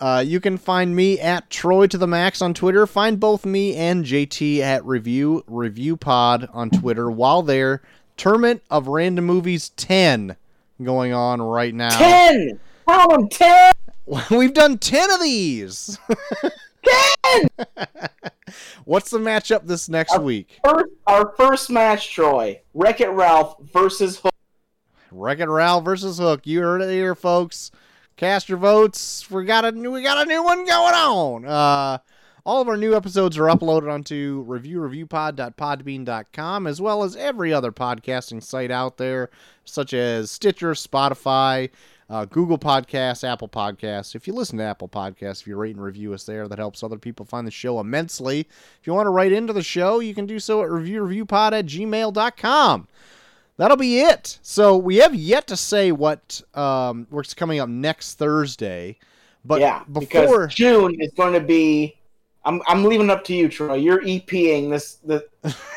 Speaker 1: Uh, you can find me at Troy to the Max on Twitter. Find both me and JT at Review Review Pod on Twitter. While there, Tournament of Random Movies 10 going on right now.
Speaker 2: Ten! Count 'em, ten! <laughs>
Speaker 1: We've done 10 of these.
Speaker 2: 10! <laughs>
Speaker 1: What's the matchup this next
Speaker 2: Uh,
Speaker 1: week?
Speaker 2: First, our first match, Troy. Wreck It Ralph versus Hook.
Speaker 1: Wreck It Ralph versus Hook. You heard it here, folks. Cast your votes. We got a new, we got a new one going on. Uh, all of our new episodes are uploaded onto reviewreviewpod.podbean.com as well as every other podcasting site out there, such as Stitcher, Spotify, uh, Google Podcasts, Apple Podcasts. If you listen to Apple Podcasts, if you rate and review us there, that helps other people find the show immensely. If you want to write into the show, you can do so at reviewreviewpod at gmail.com that'll be it. So we have yet to say what um, what's coming up next Thursday, but
Speaker 2: yeah,
Speaker 1: before
Speaker 2: June is going to be. I'm, I'm leaving it up to you, Troy. You're EPing this the,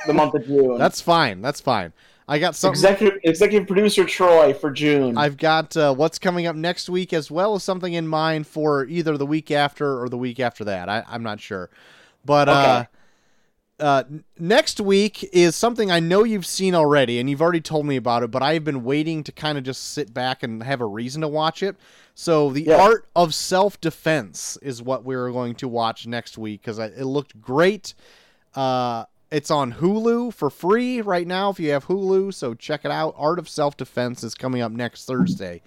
Speaker 2: the month of June. <laughs>
Speaker 1: that's fine. That's fine. I got something.
Speaker 2: executive executive producer Troy for June.
Speaker 1: I've got uh, what's coming up next week as well as something in mind for either the week after or the week after that. I, I'm not sure, but uh,
Speaker 2: Okay.
Speaker 1: uh, n- next week is something I know you've seen already, and you've already told me about it. But I've been waiting to kind of just sit back and have a reason to watch it. So the
Speaker 2: Yeah.
Speaker 1: art of self defense is what we're going to watch next week because it looked great. Uh, it's on Hulu for free right now if you have Hulu, so check it out. Art of Self Defense is coming up next Thursday.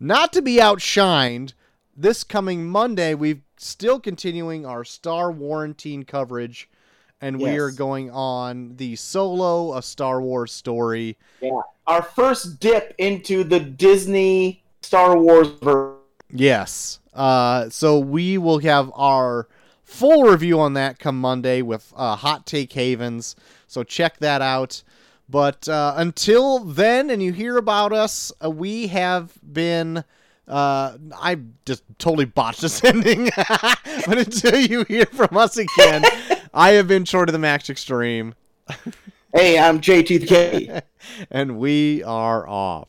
Speaker 1: Not to be outshined, this coming Monday, we've still continuing our Star Warrantine coverage, and we are going on the Solo, a Star Wars story. Yeah.
Speaker 2: Our first dip into the Disney Star Wars version.
Speaker 1: Yes. Uh, so we will have our full review on that come Monday with uh, Hot Take Havens. So check that out. But uh, until then, and you hear about us, uh, we have been. Uh, I just totally botched this <laughs> ending. <laughs> but until you hear from us again, <laughs> I have been Short of the Max Extreme,
Speaker 2: Hey, I'm JT the K. <laughs>
Speaker 1: and we are off.